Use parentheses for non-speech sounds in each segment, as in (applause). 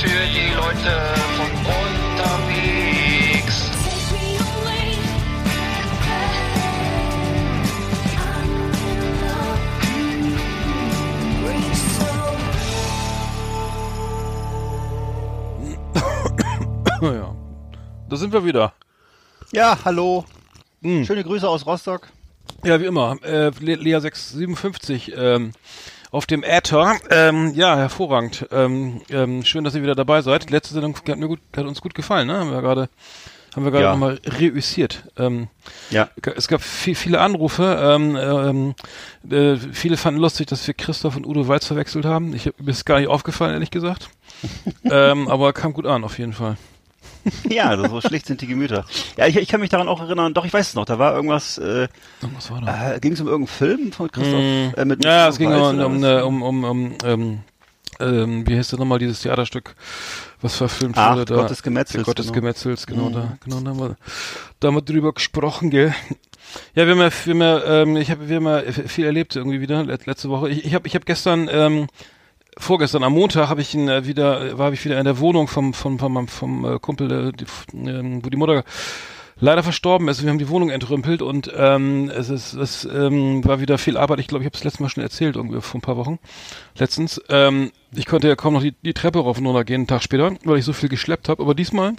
Für die Leute von unterwegs. (coughs) Ja. Da sind wir wieder. Ja, hallo. Hm. Schöne Grüße aus Rostock. Ja, wie immer. Äh, Le Lea 657 ähm, auf dem Äther. Ähm, ja, hervorragend. Ähm, ähm, schön, dass ihr wieder dabei seid. Die letzte Sendung hat, mir gut, hat uns gut gefallen, ne? Haben wir gerade haben wir gerade Ja. nochmal reüssiert. Ähm, Ja. es gab viel, viele Anrufe. Ähm, ähm, äh, viele fanden lustig, dass wir Christoph und Udo Walz verwechselt haben. Ich hab, mir ist gar nicht aufgefallen, ehrlich gesagt. (laughs) ähm, aber kam gut an, auf jeden Fall. (laughs) Ja, so schlicht sind die Gemüter. Ja, ich, ich kann mich daran auch erinnern, doch, ich weiß es noch, da war irgendwas, äh, Was war da? äh, ging es um irgendeinen Film von Christoph? Äh, mit Ja, es ging um, um, um, um, um ähm, ähm, wie heißt das nochmal, dieses Theaterstück, was verfilmt Ach, wurde. Gott des Gemetzels, Der Gott des genau. Gemetzels, genau, da, genau, da haben wir, da haben wir drüber gesprochen, gell. Ja, wir haben ja, wir haben ja, ähm, ich habe, wir haben ja viel erlebt irgendwie wieder, let- letzte Woche. Ich, ich habe, ich habe gestern, ähm, vorgestern am Montag habe ich ihn äh, wieder, war ich wieder in der Wohnung vom, vom, vom, vom, vom äh, Kumpel, äh, die, ähm, wo die Mutter leider verstorben ist. Wir haben die Wohnung entrümpelt und ähm, es ist, es ähm, war wieder viel Arbeit. Ich glaube, ich habe es letztes Mal schon erzählt, irgendwie vor ein paar Wochen. Letztens. Ähm, ich konnte ja kaum noch die, die Treppe rauf und runter gehen, einen Tag später, weil ich so viel geschleppt habe. Aber diesmal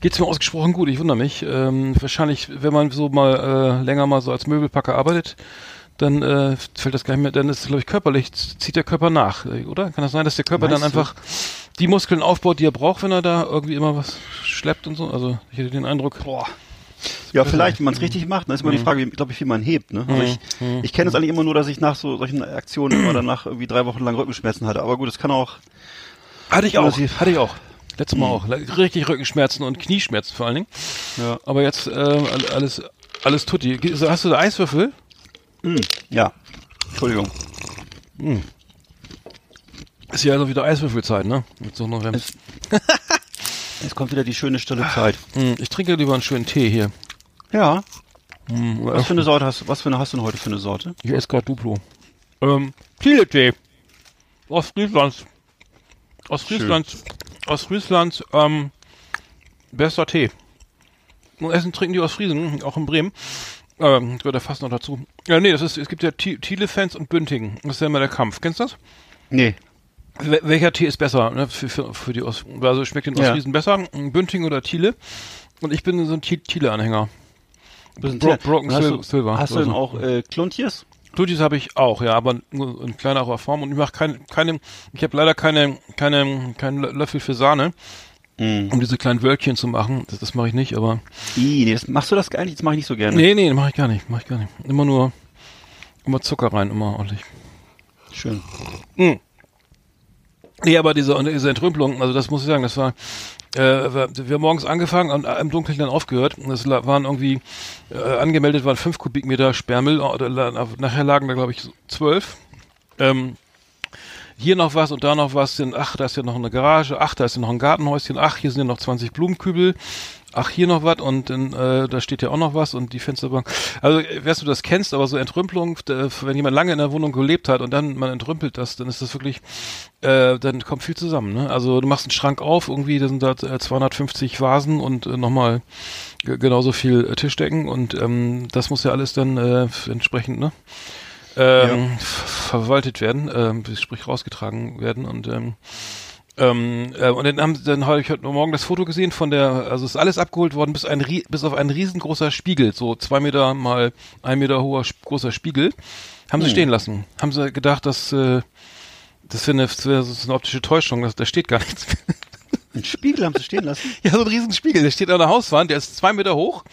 geht's mir ausgesprochen gut. Ich wundere mich. Ähm, wahrscheinlich, wenn man so mal äh, länger mal so als Möbelpacker arbeitet, dann äh, fällt das gar nicht mehr, dann ist glaube ich körperlich, zieht der Körper nach, äh, oder? Kann das sein, dass der Körper dann Meinst du? einfach die Muskeln aufbaut, die er braucht, wenn er da irgendwie immer was schleppt und so? Also ich hätte den Eindruck. Boah. Ja, vielleicht, wenn man es richtig macht, dann ist immer Mhm. die Frage, glaube ich, wie man hebt. Ne? Also ich ich kenne es eigentlich immer nur, dass ich nach so solchen Aktionen immer danach irgendwie drei Wochen lang Rückenschmerzen hatte. Aber gut, es kann auch. Hatte ich auch. Hatte ich auch. Letztes Mal auch. Richtig Rückenschmerzen und Knieschmerzen vor allen Dingen. Ja. Aber jetzt äh, all- alles, alles tutti. Ge- Hast du da Eiswürfel? Hm, ja. Entschuldigung. Ist ja also wieder Eiswürfelzeit, ne? Jetzt so November. Es- (laughs) Jetzt kommt wieder die schöne stille Zeit. Hm, Ich trinke lieber einen schönen Tee hier. Ja. Was für eine Sorte hast du? Was für eine hast du denn heute für eine Sorte? Ich esse gerade Duplo. Ähm, Thiele-Tee. Aus Friesland. Aus Friesland. Aus Friesland, ähm, bester Tee. Und Essen trinken die aus Friesen, auch in Bremen. Ähm, gehört ja fast noch dazu. Ja, nee, das ist, es gibt ja Thi- Thiele-Fans und Bündingen. Das ist ja immer der Kampf. Kennst du das? Nee. Wel- Welcher Tee ist besser, ne, für, für, für die aus, also schmeckt den Ja. Ostfriesen besser? Bünding oder Thiele? Und ich bin so ein Thi- Thiele-Anhänger. Bisschen Bro- Tee. Broken hast Sil- du, Silver. Hast du denn auch äh, Kluntjes? Klutis habe ich auch, ja, aber nur in kleinerer Form und ich mache keine, keine, ich habe leider keine, keine, keinen Lö- Löffel für Sahne, Mhm. um diese kleinen Wölkchen zu machen. Das, das mache ich nicht, aber Ih, nee, das, machst du das gar nicht? Das mache ich nicht so gerne. nee, nee, mache ich gar nicht, mache ich gar nicht. Immer nur, immer Zucker rein, immer ordentlich. Schön. Nee, aber diese, diese Entrümpelung, also das muss ich sagen, das war, äh, wir, haben morgens angefangen und im Dunkeln dann aufgehört. Es waren irgendwie, äh, angemeldet waren fünf Kubikmeter Sperrmüll, la- nachher lagen da glaube ich zwölf. Ähm, hier noch was und da noch was, denn, ach, da ist ja noch eine Garage, ach, da ist ja noch ein Gartenhäuschen, ach, hier sind ja noch 20 Blumenkübel, ach, hier noch was und dann, äh, da steht ja auch noch was und die Fensterbank. Also, äh, weißt du das kennst, aber so Entrümpelung, äh, wenn jemand lange in der Wohnung gelebt hat und dann man entrümpelt das, dann ist das wirklich, äh, dann kommt viel zusammen, ne? Also, du machst einen Schrank auf, irgendwie, da sind da äh, 250 Vasen und äh, nochmal ge- genauso viel äh, Tischdecken und ähm, das muss ja alles dann äh, entsprechend, ne? Ähm, ver- verwaltet werden, ähm, sprich rausgetragen werden und ähm, ähm, äh, und dann haben dann habe ich heute Morgen das Foto gesehen von der, also ist alles abgeholt worden bis ein bis auf ein riesengroßer Spiegel, so zwei Meter mal ein Meter hoher großer Spiegel, haben sie stehen lassen. Haben sie gedacht, dass äh, Das wäre eine, das wär so eine optische Täuschung, das, da steht gar nichts. Einen Spiegel haben sie stehen lassen. (laughs) Ja, so ein Riesenspiegel, der steht an der Hauswand, der ist zwei Meter hoch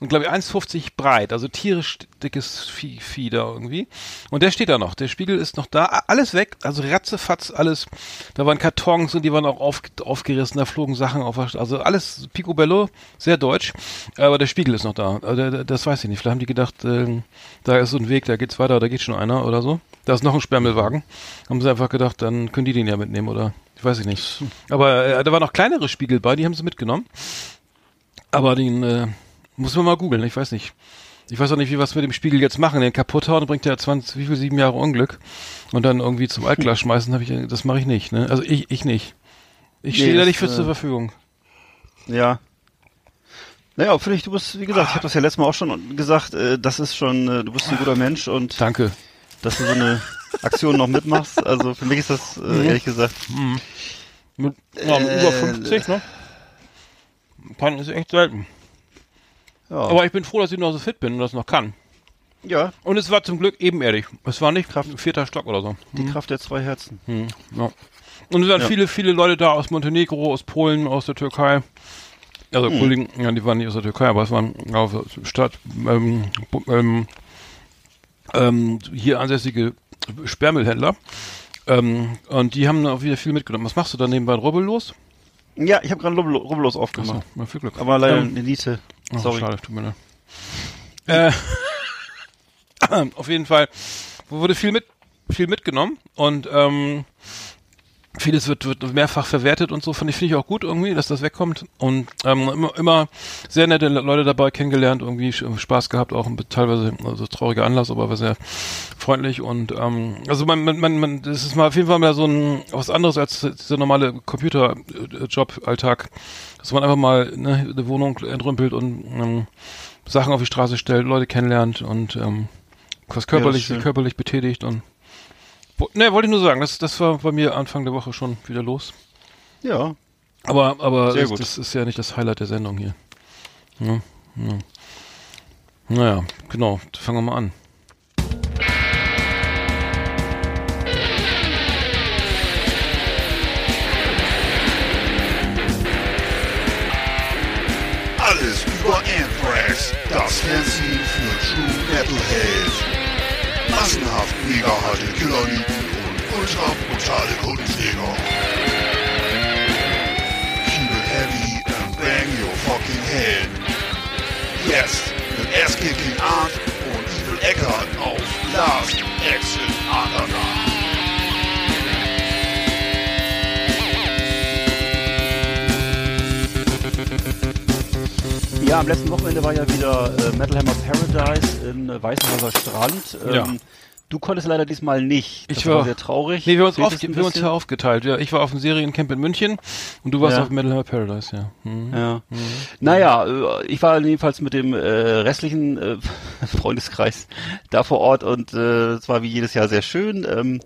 und glaube ich 1,50 breit, also tierisch dickes Vieh, Vieh da irgendwie. Und der steht da noch, der Spiegel ist noch da, alles weg, also ratzefatz, alles, da waren Kartons und die waren auch auf, aufgerissen, da flogen Sachen auf, also alles picobello, sehr deutsch, aber der Spiegel ist noch da, der, das weiß ich nicht, vielleicht haben die gedacht, ähm, da ist so ein Weg, da geht's weiter, da geht schon einer oder so. Da ist noch ein Sperrmüllwagen. Haben sie einfach gedacht, dann können die den ja mitnehmen oder ich weiß ich nicht. Aber äh, da waren noch kleinere Spiegel bei, die haben sie mitgenommen. Aber den äh, muss man mal googeln, ich weiß nicht. Ich weiß auch nicht, wie wir was mit dem Spiegel jetzt machen. Den kaputt hauen, bringt ja 20, wie viel, sieben Jahre Unglück. Und dann irgendwie zum Altglas schmeißen, hab ich, das mache ich nicht, ne? Also ich, ich nicht. Ich Nee, stehe da nicht für äh, zur Verfügung. Ja. Naja, finde ich, du bist, wie gesagt, ich habe das ja letztes Mal auch schon gesagt, äh, das ist schon, äh, du bist ein guter Mensch und Danke. dass du so eine Aktion noch mitmachst. Also für mich ist das, äh, ehrlich gesagt, Mit ja, mit Äh, über 50, ne? Kann ist echt selten. Ja. Aber ich bin froh, dass ich noch so fit bin und das noch kann. ja, Und es war zum Glück ebenerdig. Es war nicht Kraft vierter Stock oder so. die Kraft der zwei Herzen. Hm, ja. Und es waren Ja. viele, viele Leute da aus Montenegro, aus Polen, aus der Türkei. Also Hm. Kollegen, ja, die waren nicht aus der Türkei, aber es waren der Stadt, ähm, ähm, ähm, hier ansässige Sperrmüllhändler. Ähm, und die haben auch wieder viel mitgenommen. Was machst du da nebenbei rubbellos? Ja, ich habe gerade Rubbel- Rubbellos Achso, aufgemacht. na, viel Glück. Aber leider Ähm, eine Niete. Oh, Sorry. Schade, tut mir leid. Äh, (laughs) auf jeden Fall wurde viel mit viel mitgenommen und ähm, vieles wird, wird mehrfach verwertet und so. Finde ich, finde ich auch gut irgendwie, dass das wegkommt. Und ähm, immer, immer sehr nette Leute dabei kennengelernt, irgendwie Spaß gehabt, auch teilweise also trauriger Anlass, aber war sehr freundlich und ähm, also man, man, man, man, das ist mal auf jeden Fall mal so ein was anderes als dieser normale Computerjob-Alltag, dass man einfach mal ne, eine Wohnung entrümpelt und ähm, Sachen auf die Straße stellt, Leute kennenlernt und ähm, was körperlich, sich körperlich betätigt und Ne, wollte ich nur sagen, das, das war bei mir Anfang der Woche schon wieder los. Ja. Aber, aber Sehr das, gut. das ist ja nicht das Highlight der Sendung hier. Ja, ja. Naja, genau, fangen wir mal an. Alles über Anthrax, das Fernsehen für True Metalhead. Massenhaft mega harte Killerlieben und ultra brutale Kundenjäger. Keep it heavy and bang your fucking head. Jetzt mit Ass-Kicking Art und Evil Eckart auf Last Exit Underground. Ja, am letzten Wochenende war ja wieder äh, Metal Hammer Paradise in äh, Weißenhauser Strand. Ähm, Ja. Du konntest leider diesmal nicht. Das Ich war, war- sehr traurig. Nee, wir haben uns, auf, wir uns ja aufgeteilt. Ja, ich war auf dem Seriencamp in München und du warst Ja. auf Metal Hammer Paradise, ja. Mhm. Ja. Naja, äh, ich war jedenfalls mit dem äh, restlichen äh, (laughs) Freundeskreis da vor Ort und äh, es war wie jedes Jahr sehr schön. Ähm,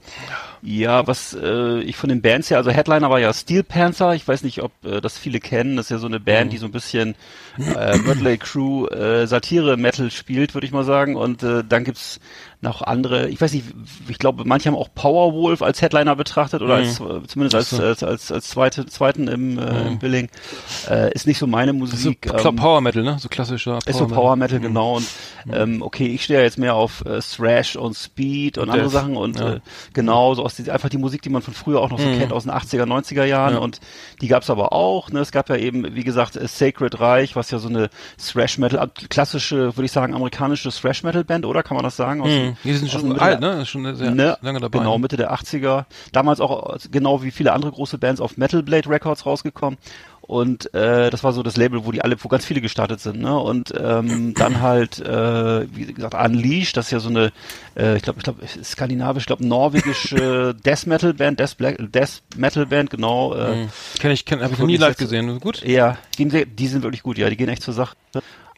ja, was äh, ich von den Bands her, also Headliner war ja Steel Panther. Ich weiß nicht, ob äh, das viele kennen. Das ist ja so eine Band, die so ein bisschen äh, Mötley Crew äh, Satire Metal spielt, würde ich mal sagen. Und äh, dann gibt's noch andere. Ich weiß nicht, ich glaube, manche haben auch Powerwolf als Headliner betrachtet oder als äh, zumindest als, als als als zweite zweiten im, äh, im Billing. Äh, ist nicht so meine ist so Musik. Kla- ähm, Power Metal, ne? So klassischer ist so Power Metal, genau. Und Mhm. ähm, okay, ich stehe ja jetzt mehr auf äh, Thrash und Speed und, Und andere Sachen und ja. äh, genau, so aus die, einfach die Musik, die man von früher auch noch so Mhm. kennt, aus den 80er, 90er Jahren Ja. und die gab's aber auch. Ne? Es gab ja eben, wie gesagt, äh, Sacred Reich, was ja so eine Thrash Metal, klassische, würde ich sagen, amerikanische Thrash Metal Band, oder? Kann man das sagen? Aus Mhm. Die sind schon alt, der- ne? Schon sehr ne? lange dabei. Genau, Mitte der 80er. Damals auch, äh, genau wie viele andere große Bands, auf Metal Blade Records rausgekommen. Und äh, das war so das Label, wo die alle, wo ganz viele gestartet sind, ne? Und ähm, dann halt, äh, wie gesagt, Unleashed, das ist ja so eine, äh, ich glaube, ich glaube, skandinavisch, ich glaube, norwegische (laughs) Death Metal Band, Death, Black, Death Metal Band, genau. Äh, Mhm. Kenn ich, kenn, hab ich noch nie live gesehen. Gut? ja, sehr, die sind wirklich gut, ja, die gehen echt zur Sache.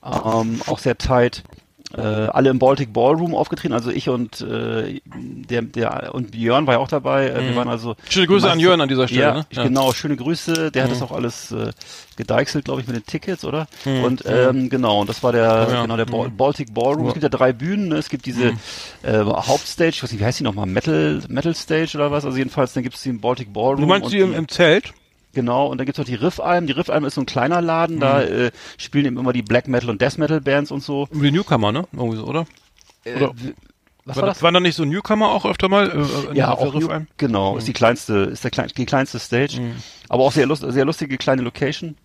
Ähm, auch sehr tight. Äh, alle im Baltic Ballroom aufgetreten, also ich und äh, der, der und Björn war ja auch dabei. Äh, Wir waren also Mhm. Schöne Grüße an meist- Jörn an dieser Stelle, Ja, ne? Ja. Mhm. genau, schöne Grüße. Der hat das auch alles äh, gedeichselt, glaube ich, mit den Tickets, oder? Mhm. Und ähm, genau, und das war der Ja. genau der Bal Mhm. Baltic Ballroom. Es gibt ja drei Bühnen, ne? es gibt diese äh, Hauptstage, ich weiß nicht, wie heißt die nochmal, Metal Metal Stage oder was? Also jedenfalls, dann gibt es den Baltic Ballroom. Du meinst die im, im Zelt? Genau, und dann gibt's noch die Riffalm. Die Riffalm ist so ein kleiner Laden, da Mhm. äh, spielen eben immer die Black Metal und Death Metal Bands und so. Die Newcomer, ne? Irgendwie so, oder? Äh, Oder- was War, war das? Waren da nicht so Newcomer auch öfter mal? Äh, in- ja, auch Riff ein? genau, ist die kleinste, ist der klein, die kleinste Stage, aber auch sehr, lust, sehr lustige kleine Location.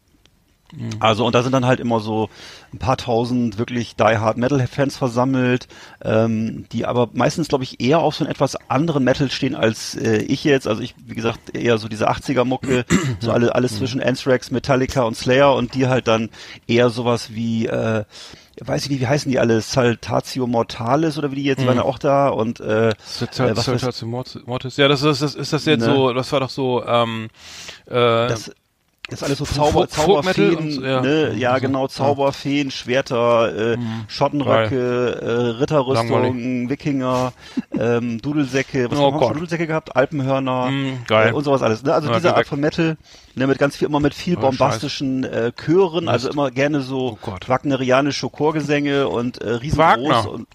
Also und da sind dann halt immer so ein paar tausend wirklich die Hard Metal Fans versammelt, ähm, die aber meistens glaube ich eher auf so einen etwas anderen Metal stehen als äh, ich jetzt. Also ich wie gesagt eher so diese 80er Mucke, (clears throat) so alle alles zwischen Anthrax, Metallica und Slayer und die halt dann eher sowas wie äh, weiß ich nicht, wie heißen die alle? Saltatio Mortalis oder wie die jetzt, die waren ja auch da und äh, äh, was weiß- Saltatio Mortis. Ja, das ist, das ist das jetzt Ne. so, das war doch so, ähm, äh, das ist alles so Zauber, Folk- Zauberfeen, und so, ja. ne? ja Also, genau, Zauberfeen, Schwerter, äh, Schottenröcke, äh, Ritterrüstung, Langweilig. Wikinger, ähm, (laughs) Dudelsäcke, was Oh haben wir schon Dudelsäcke gehabt? Alpenhörner geil. Äh, und sowas alles. Ne? Also Ja, diese Art von Metal, ne, mit ganz viel, immer mit viel Oh, bombastischen äh, Chören, also Mist. immer gerne so Oh wagnerianische Chorgesänge und äh, riesengroß Wagner. und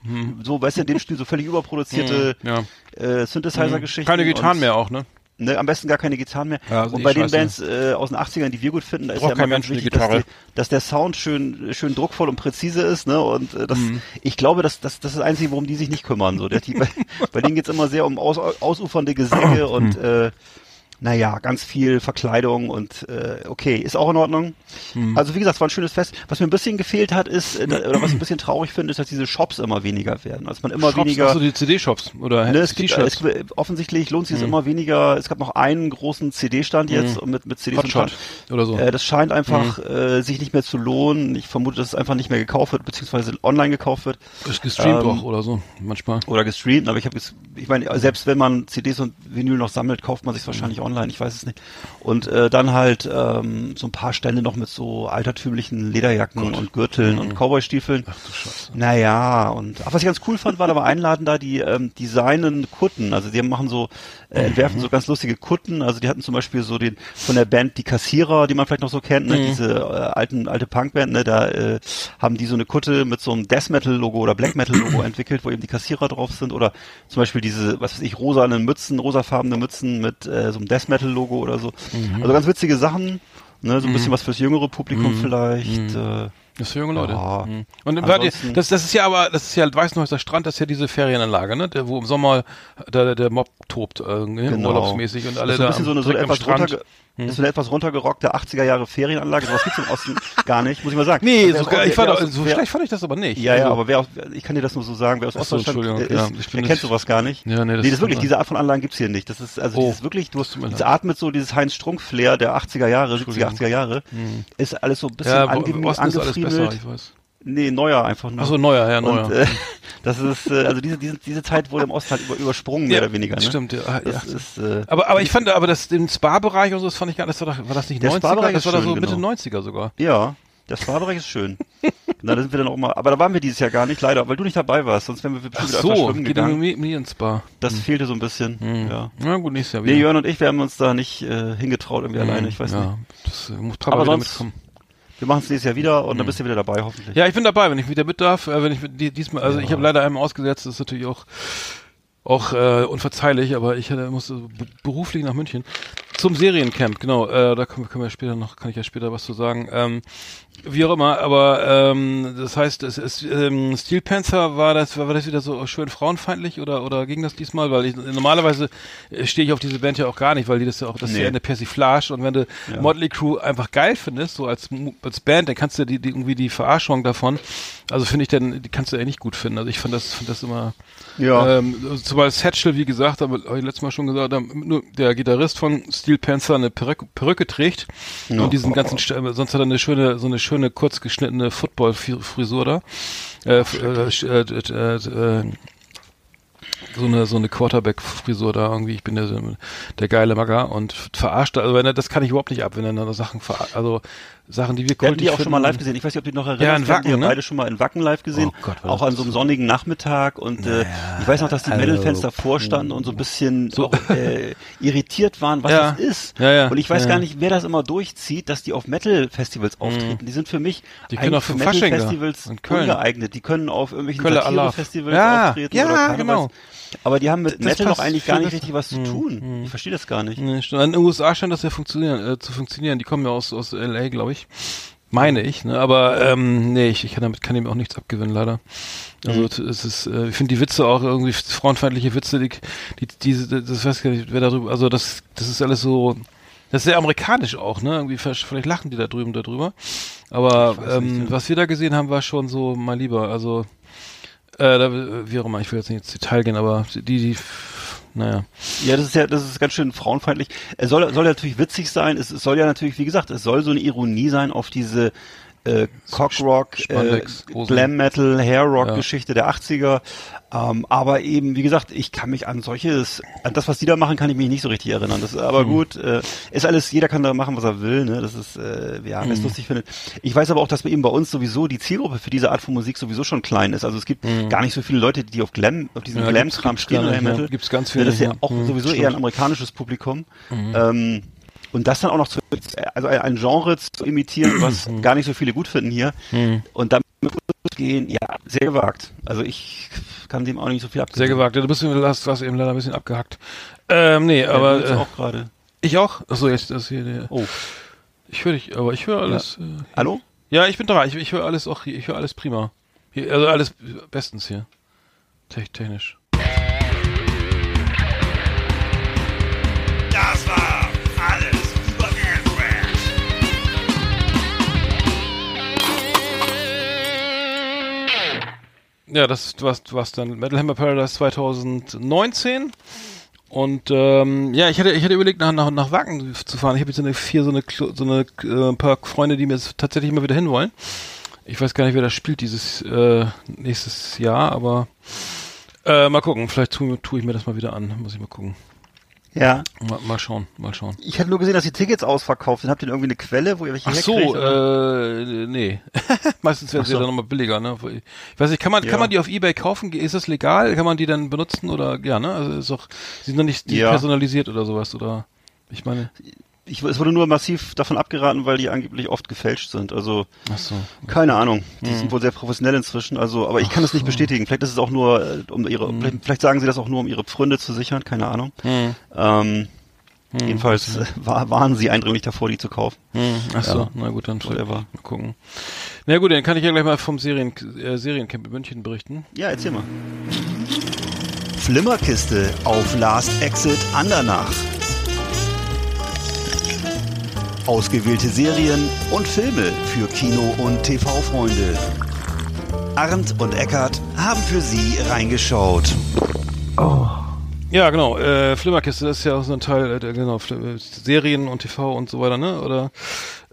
so, weißt du, in dem Stil so völlig überproduzierte ja. äh, Synthesizer-Geschichten. keine Gitarren und- mehr auch, ne? Ne, am besten gar keine Gitarren mehr. Ja, also und bei den. Bands äh, aus den 80ern, die wir gut finden, da ist ja immer ganz wichtig, dass, Gitarre. die, dass der Sound schön schön druckvoll und präzise ist, ne? Und äh, das, Mhm. ich glaube, dass das, das ist das Einzige, worum die sich nicht kümmern. So, der, die, bei, (laughs) bei denen geht's immer sehr um aus, ausufernde Gesänge (clears throat) und äh, naja, ganz viel Verkleidung und äh, okay, ist auch in Ordnung. Mhm. Also wie gesagt, es war ein schönes Fest. Was mir ein bisschen gefehlt hat, ist, äh, (clears throat) oder was ich ein bisschen traurig finde, ist, dass diese Shops immer weniger werden. Also man immer Shops, weniger. also die CD-Shops oder Ne, es gibt, äh, es, gibt- offensichtlich lohnt sich es immer weniger. Es gab noch einen großen CD-Stand jetzt und mit, mit CDs und Hotshot oder so. äh, das scheint einfach äh, sich nicht mehr zu lohnen. Ich vermute, dass es einfach nicht mehr gekauft wird, beziehungsweise online gekauft wird Ist gestreamt ähm, auch oder so, manchmal. oder gestreamt. Aber ich habe ich meine, selbst wenn man CDs und Vinyl noch sammelt, kauft man sich wahrscheinlich online. Ich weiß es nicht. Und äh, dann halt ähm, so ein paar Stände noch mit so altertümlichen Lederjacken und Gürteln und Cowboystiefeln. Ach du Scheiße. Naja, und ach, was ich ganz cool fand, war da war einladen da die ähm, designen Kutten. Also die machen so, äh, entwerfen so ganz lustige Kutten. Also die hatten zum Beispiel so den von der Band Die Kassierer, die man vielleicht noch so kennt, ne? diese äh, alten alte Punkband, ne? da äh, haben die so eine Kutte mit so einem Death Metal Logo oder Black Metal Logo (clears throat) entwickelt, wo eben die Kassierer drauf sind oder zum Beispiel diese, was weiß ich, rosanen Mützen, rosafarbene Mützen mit äh, so einem Death Metal Logo oder so. Also ganz witzige Sachen. Ne, so ein bisschen was fürs jüngere Publikum vielleicht. Äh, Das ist für junge Leute. Ja. Mhm. Und Ansonsten- das, das ist ja aber, das ist ja Weißenhäuser Strand, das ist ja diese Ferienanlage, ne? Der, wo im Sommer der, der Mob tobt, irgendwie, Genau. urlaubsmäßig und alle das ist so ein da bisschen so eine, so eine etwas das ist so eine etwas runtergerockte 80er Jahre Ferienanlage. Sowas gibt's im Osten (laughs) gar nicht, muss ich mal sagen. Nee, Wer so, ich fand, aus- so wer- schlecht fand ich das aber nicht. Ja, ja, Also, aber wer aus, ich kann dir das nur so sagen, wer aus so, Ostdeutschland Entschuldigung, äh, ja, ist, ich der kennt sowas gar nicht. Ja, nee, das nee, das tut wirklich, diese Art von Anlagen gibt's hier nicht. Das ist, also Oh, dieses wirklich, du, leid. Art mit so dieses Heinz-Strunk-Flair der 80er Jahre, 70er, Entschuldigung. 80er Jahre, ist alles so ein bisschen ja, ange besser, ich weiß. Nee, neuer einfach nur. Ach so, neuer, ja, neuer. Und, äh, (laughs) das ist, äh, also diese, diese, diese Zeit wurde im Osten halt über, übersprungen, mehr Ja, oder weniger. Ne? stimmt, ja, ah, ja. Das ist, äh, Aber, aber ich fand, aber das, den Spa-Bereich und so, das fand ich gar nicht, das war, doch- war das nicht Der 90er? Spa-Bereich Das war doch so schön, Mitte genau. 90er sogar. Ja, der Spa-Bereich ist schön. (laughs) Na, da sind wir dann auch mal, aber da waren wir dieses Jahr gar nicht, leider, weil du nicht dabei warst, sonst wären wir bestimmt Ach wieder so, schwimmen geht dann gegangen. mit mir ins Spa. Das fehlte so ein bisschen, ja. Na gut, nächstes Jahr Nee, wieder. Jörn und ich, wir haben uns da nicht äh, hingetraut irgendwie alleine, ich weiß ja, nicht. Das äh, muss Papa Aber wieder sonst- mitkommen. Wir machen es nächstes Jahr wieder und dann bist du wieder dabei, hoffentlich. Ja, ich bin dabei, wenn ich wieder mit darf. Äh, wenn ich diesmal, also ich habe leider einmal ausgesetzt, das ist natürlich auch auch äh, unverzeihlich, aber ich äh, musste be- beruflich nach München zum Seriencamp. Genau, äh, da können, wir- können wir später noch, kann ich ja später was zu sagen. Ähm, wie auch immer, aber ähm, das heißt, es ist ähm, Steel Panther war das war das wieder so schön frauenfeindlich oder oder ging das diesmal, weil ich normalerweise äh, stehe ich auf diese Band ja auch gar nicht, weil die das ja auch das ist Nee. ja eine Persiflage und wenn du Ja. Motley Crew einfach geil findest, so als als Band, dann kannst du die, die irgendwie die Verarschung davon, also finde ich dann die kannst du ja nicht gut finden. Also ich fand das fand das immer Ja. ähm, zumal Satchel, wie gesagt, habe hab ich letztes Mal schon gesagt, nur der Gitarrist von Steel Panther eine Perücke, Perücke trägt Ja. und diesen ganzen, äh, sonst hat er eine schöne, so eine schöne kurz geschnittene Football-Frisur da. Äh, äh, äh, äh, so eine so eine Quarterback-Frisur da irgendwie. Ich bin der, der geile Magger und verarscht. Also wenn er, das kann ich überhaupt nicht ab, wenn er dann Sachen, ver also Sachen, die wir Wir hatten die kultig auch schon mal finden. live gesehen. Ich weiß nicht, ob dich noch erinnerst. Ja, in Wir die Wacken, ne? beide schon mal in Wacken live gesehen. Oh Gott, auch an so einem sonnigen Nachmittag. Und äh, ich weiß noch, dass die. Metal-Fans davor standen und so ein bisschen So. auch, äh, (laughs) irritiert waren, was Ja. das ist. Ja, ja. Und ich weiß Ja, gar ja. nicht, wer das immer durchzieht, dass die auf Metal-Festivals auftreten. Die sind für mich Die können auch für Metal-Festivals ungeeignet. Die können auf irgendwelchen Ja, auftreten ja, oder Karnevals. genau. Aber die haben mit Das Metal doch eigentlich gar nicht richtig was zu tun. Ich verstehe das gar nicht. Nee. In den USA scheint das ja funktionieren, äh, zu funktionieren. Die kommen ja aus, aus LA, glaube ich. Meine ich, ne? Aber ähm, nee, ich, ich kann damit kann ihm auch nichts abgewinnen, leider. Also Mhm. es ist, äh, ich finde die Witze auch irgendwie frauenfeindliche Witze, die, die diese, das weiß ich gar nicht, wer darüber, also das, das ist alles so, das ist sehr amerikanisch auch, ne? Irgendwie vielleicht lachen die da drüben darüber. Aber ähm, nicht, ja. was wir da gesehen haben, war schon so mal lieber. Also äh, wie auch immer, ich will jetzt nicht ins Detail gehen, aber die, die, naja. Ja, das ist ja, das ist ganz schön frauenfeindlich. Es soll, soll ja natürlich witzig sein. Es soll ja natürlich, wie gesagt, es soll so eine Ironie sein auf diese äh, Cockrock, äh. Glam Metal, Hair Rock Ja. Geschichte der 80er. Ähm, aber eben, wie gesagt, ich kann mich an solches, an das, was die da machen, kann ich mich nicht so richtig erinnern. Das ist aber Hm. gut, äh, ist alles, jeder kann da machen, was er will, ne? Das ist, äh, ja, wer es Hm. lustig findet. Ich weiß aber auch, dass wir eben bei uns sowieso die Zielgruppe für diese Art von Musik sowieso schon klein ist. Also es gibt gar nicht so viele Leute, die auf Glam, auf diesen. Ja, Glam-Kram stehen nicht, Metal. ja. Gibt's ganz Ja, viele, Das ist ja ja. auch Hm, sowieso stimmt. eher ein amerikanisches Publikum. Ähm, und das dann auch noch zu, also ein, Genre zu imitieren, was Hm. gar nicht so viele gut finden hier. Und damit gehen, ja, sehr gewagt. Also ich kann dem auch nicht so viel abgewinnen. Sehr gewagt. Ja, Du bist, hast, warst eben leider ein bisschen abgehackt. Ähm, nee, Ja, aber jetzt äh, auch gerade. ich auch. Achso, jetzt das hier. Der, Oh, Ich höre dich, aber ich höre alles. Ja. Äh, hallo? ja, ich bin da. Ich, ich höre alles auch hier. Ich höre alles prima. Hier, also alles bestens hier. Te technisch. Ja, das war, was dann Metal Hammer Paradise 2019. Und ähm, ja, ich hatte, ich hatte überlegt, nach, nach, nach Wacken zu fahren. Ich habe jetzt eine, vier so eine, so eine äh, ein paar Freunde, die mir jetzt tatsächlich mal wieder hinwollen. Ich weiß gar nicht, wer das spielt dieses äh, nächstes Jahr, aber äh, mal gucken. Vielleicht tue tu ich mir das mal wieder an. Muss ich mal gucken. Ja. Mal, mal schauen, mal schauen. Ich hatte nur gesehen, dass die Tickets ausverkauft sind. Habt ihr denn irgendwie eine Quelle, wo ihr welche Ach so, herkriegt, äh, nee. (laughs) Meistens werden Ach sie so. dann nochmal billiger, ne? Ich weiß nicht, kann man, Ja. kann man die auf Ebay kaufen? Ist das legal? Kann man die dann benutzen oder, ja, ne? Also ist doch, sie sind noch nicht Ja. personalisiert oder sowas, oder? Ich meine, Ich, es wurde nur massiv davon abgeraten, weil die angeblich oft gefälscht sind. Also so. keine Ahnung. Die sind wohl sehr professionell inzwischen. Also, aber ich kann das nicht bestätigen. Vielleicht ist es auch nur, äh, um ihre, vielleicht, vielleicht sagen sie das auch nur, um ihre Pfründe zu sichern. Keine Ahnung. Ähm, Jedenfalls äh, war, waren sie eindringlich davor, die zu kaufen. Hm, ach so, Ja. na gut, dann Whatever. mal gucken. Na gut, dann kann ich ja gleich mal vom Serien, äh, Seriencamp in München berichten. Ja, erzähl mal. Flimmerkiste auf Last Exit Andernach. Ausgewählte Serien und Filme für Kino- und TV-Freunde. Arndt und Eckart haben für Sie reingeschaut. Ja, genau, äh, Flimmerkiste, das ist ja auch so ein Teil, äh, genau, äh, Serien und TV und so weiter, ne? Oder,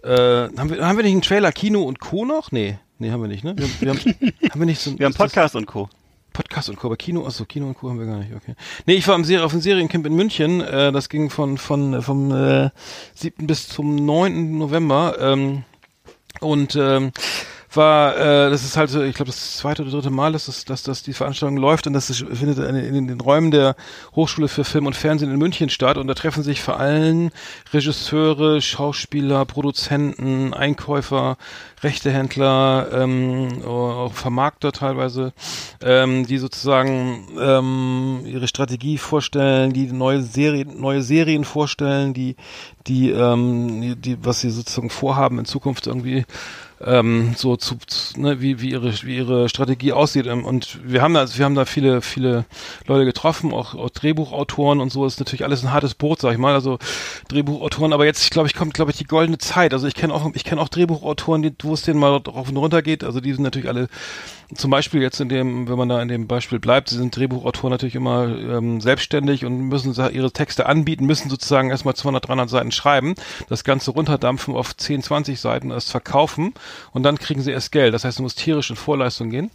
äh, haben wir, haben wir nicht einen Trailer Kino und Co. noch? Nee, nee, haben wir nicht, ne? Wir, wir haben, (laughs) haben wir nicht so ein, Wir haben ist das- Podcast und Co. Podcast und Co. Aber Kino, achso, Kino und Co. haben wir gar nicht, okay. Nee, ich war im Serie, auf dem Seriencamp in München, äh, das ging von, von, äh, vom, äh, 7. bis zum 9. November, ähm, und, ähm, war, äh, das ist halt, ich glaube, das zweite oder dritte Mal, dass, das, dass, dass die Veranstaltung läuft und das ist, findet in, in den Räumen der Hochschule für Film und Fernsehen in München statt und da treffen sich vor allem Regisseure, Schauspieler, Produzenten, Einkäufer, Rechtehändler, ähm, auch Vermarkter teilweise, ähm, die sozusagen ähm, ihre Strategie vorstellen, die neue Serien, neue Serien vorstellen, die, die, ähm, die, was sie sozusagen vorhaben in Zukunft irgendwie ähm, so zu, zu ne, wie, wie ihre wie ihre Strategie aussieht. Ähm, und wir haben da also wir haben da viele viele Leute getroffen auch, auch Drehbuchautoren und so. Ist natürlich alles ein hartes Boot sag ich mal. Also Drehbuchautoren aber jetzt ich glaube ich kommt glaube ich die goldene Zeit. Also ich kenne auch ich kenne auch Drehbuchautoren die, wo es denen mal drauf und runter geht. Also die sind natürlich alle zum Beispiel jetzt in dem, wenn man da in dem Beispiel bleibt, sie sind Drehbuchautoren natürlich immer ähm, selbstständig und müssen ihre Texte anbieten, müssen sozusagen erstmal 200, 300 Seiten schreiben, das Ganze runterdampfen auf 10, 20 Seiten, das verkaufen und dann kriegen sie erst Geld. Das heißt, du musst tierisch in Vorleistung gehen.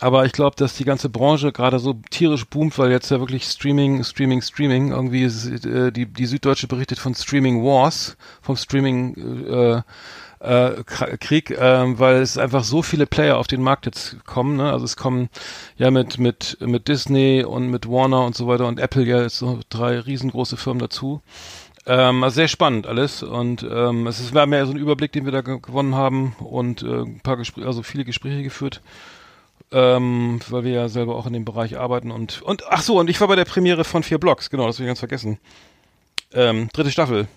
Aber ich glaube, dass die ganze Branche gerade so tierisch boomt, weil jetzt ja wirklich Streaming, Streaming, Streaming, irgendwie ist, äh, die, die Süddeutsche berichtet von Streaming Wars, vom Streaming äh, äh, Krieg, ähm, weil es einfach so viele Player auf den Markt jetzt kommen. Ne? Also es kommen ja mit mit mit Disney und mit Warner und so weiter und Apple ja jetzt so drei riesengroße Firmen dazu. Ähm, also sehr spannend alles und ähm, es ist, war mehr so ein Überblick, den wir da ge- gewonnen haben und äh, ein paar Gespräche, also viele Gespräche geführt, ähm, weil wir ja selber auch in dem Bereich arbeiten und und ach so und ich war bei der Premiere von vier Blocks, genau, das habe ich ganz vergessen. Ähm, dritte Staffel.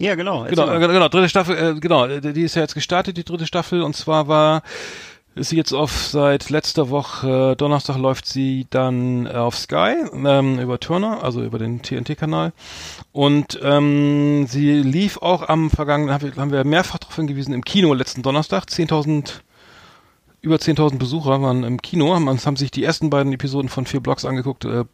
Ja, genau. Genau, erzähl äh, mal. genau, dritte Staffel, äh, genau, äh, die ist ja jetzt gestartet, die dritte Staffel, und zwar war, ist sie jetzt auf seit letzter Woche, äh, Donnerstag läuft sie dann äh, auf Sky, ähm, über Turner, also über den TNT-Kanal. Und ähm, sie lief auch am vergangenen, haben wir, haben wir mehrfach darauf hingewiesen, im Kino letzten Donnerstag, 10.000 über 10.000 Besucher waren im Kino, haben, haben sich die ersten beiden Episoden von vier Blocks angeguckt. Äh,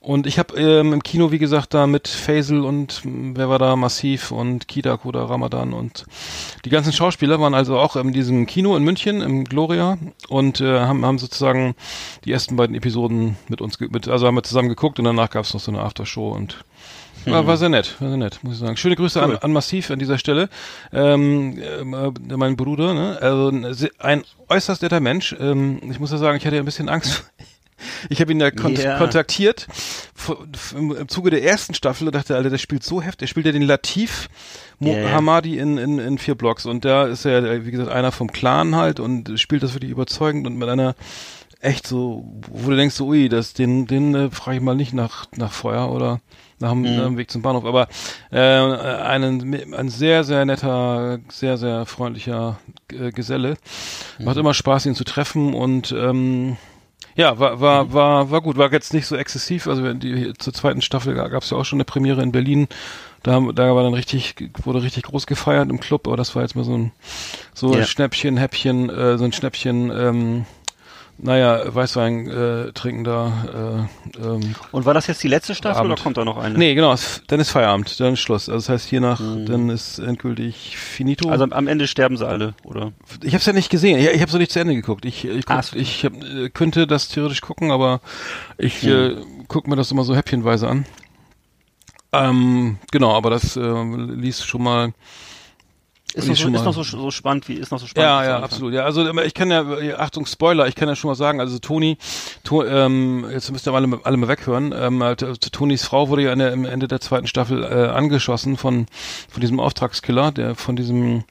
und ich habe ähm, im Kino, wie gesagt, da mit Faisal und mh, wer war da, Massiv und Kida Koda Ramadan und die ganzen Schauspieler waren also auch in diesem Kino in München, im Gloria und äh, haben, haben sozusagen die ersten beiden Episoden mit uns, mit, also haben wir zusammen geguckt und danach gab es noch so eine Aftershow und war, war sehr nett, war sehr nett, muss ich sagen. Schöne Grüße an, an Massiv an dieser Stelle. Ähm, äh, mein Bruder, ne? Also ein, äußerst netter Mensch. Ähm, ich muss ja sagen, ich hatte ja ein bisschen Angst. (laughs) Ich habe ihn ja kon Ja. kontaktiert im, Zuge der ersten Staffel und dachte, Alter, der spielt so heftig. Der spielt ja den Latif Ja, ja. Hamadi in, in, in vier Blocks und da ist er, äh, wie gesagt, einer vom Clan halt und spielt das wirklich überzeugend und mit einer echt so, wo du denkst, so, ui, das, den, den äh, frage ich mal nicht nach, nach Feuer oder nach dem, dem Weg zum Bahnhof, aber äh, einen, ein sehr, sehr netter, sehr, sehr freundlicher äh, Geselle. Macht immer Spaß, ihn zu treffen und ähm, ja, war, war, war, war gut. War jetzt nicht so exzessiv. Also die, zur zweiten Staffel gab es ja auch schon eine Premiere in Berlin. Da, haben- da war dann richtig, wurde richtig groß gefeiert im Club, aber das war jetzt mal so ein so Ja. Schnäppchen, Häppchen, äh, so ein Schnäppchen, ähm, naja, Weißwein äh, trinken da. Äh, ähm, Und war das jetzt die letzte Staffel Abend. oder kommt da noch eine? nee, genau, es, dann ist Feierabend, dann ist Schluss. Also das heißt hier nach, dann ist endgültig finito. Also am- Ende sterben sie alle, oder? Ich habe es ja nicht gesehen. Ich, ich habe so nicht zu Ende geguckt. Ich, ich, guck, so. ich hab, äh, könnte das theoretisch gucken, aber ich äh, gucke mir das immer so häppchenweise an. Ähm, genau, aber das äh, liest schon mal. Ist noch, so, schon ist noch so, so spannend wie ist noch so spannend. Ja, wie ja, absolut. Ja, also ähm, ich kann ja, äh, Achtung, Spoiler, ich kann ja schon mal sagen, also Toni, to, ähm, jetzt müsst ihr alle, mal- alle mal weghören, ähm, halt, äh, Tonis Frau wurde ja der, am Ende der zweiten Staffel äh, angeschossen von, von diesem Auftragskiller, der von diesem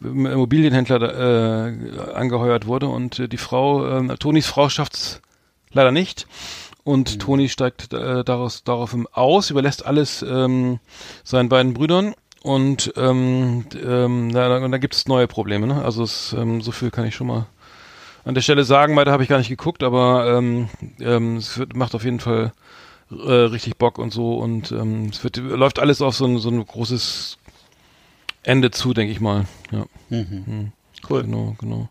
Immobilienhändler da, äh, angeheuert wurde und äh, die Frau, ähm, Tonis Frau schafft's leider nicht. Und Toni steigt äh, daraus, daraufhin aus, überlässt alles ähm, seinen beiden Brüdern und ähm, ähm, da, da, da gibt es neue Probleme. Ne? Also es, ähm, so viel kann ich schon mal an der Stelle sagen. Weiter habe ich gar nicht geguckt, aber ähm, ähm, es wird, macht auf jeden Fall äh, richtig Bock und so und ähm, es wird, läuft alles auf so ein, so ein großes Ende zu, denke ich mal. Ja. Mhm. Cool. Genau, genau.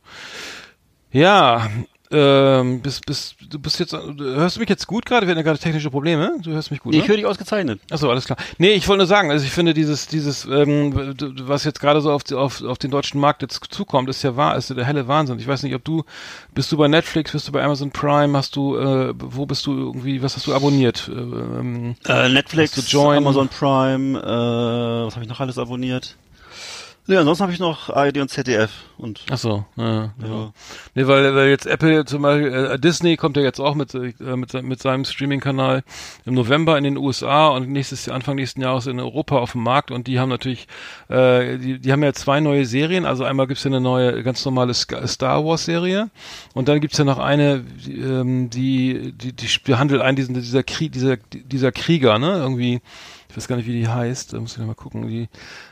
Ja, ähm, bist, bist, du bist jetzt, hörst du mich jetzt gut gerade? Wir hatten ja gerade technische Probleme. Du hörst mich gut, Nee, ne? ich höre dich ausgezeichnet. Achso, alles klar. Nee, ich wollte nur sagen, also ich finde dieses, dieses, ähm, was jetzt gerade so auf, die- auf, auf den deutschen Markt jetzt zukommt, ist ja wahr, ist ja der helle Wahnsinn. Ich weiß nicht, ob du, bist du bei Netflix, bist du bei Amazon Prime, hast du, äh, wo bist du irgendwie, was hast du abonniert? Äh, ähm, Äh, Netflix? Amazon Prime, äh, was habe ich noch alles abonniert? Nee, ansonsten habe ich noch ARD und ZDF und Achso, ja, ja. ja. Nee, weil, weil jetzt Apple zum Beispiel, äh, Disney kommt ja jetzt auch mit, äh, mit, mit seinem Streaming-Kanal im November in den USA und nächstes Anfang nächsten Jahres in Europa auf dem Markt und die haben natürlich, äh, die, die haben ja zwei neue Serien, also einmal gibt's ja eine neue, ganz normale Star Wars-Serie und dann gibt's ja noch eine, die, ähm, die, die, die behandelt einen diesen, dieser Krieg, dieser, dieser Krieger, ne, irgendwie, ich weiß gar nicht, wie die heißt, da muss ich mal gucken, die,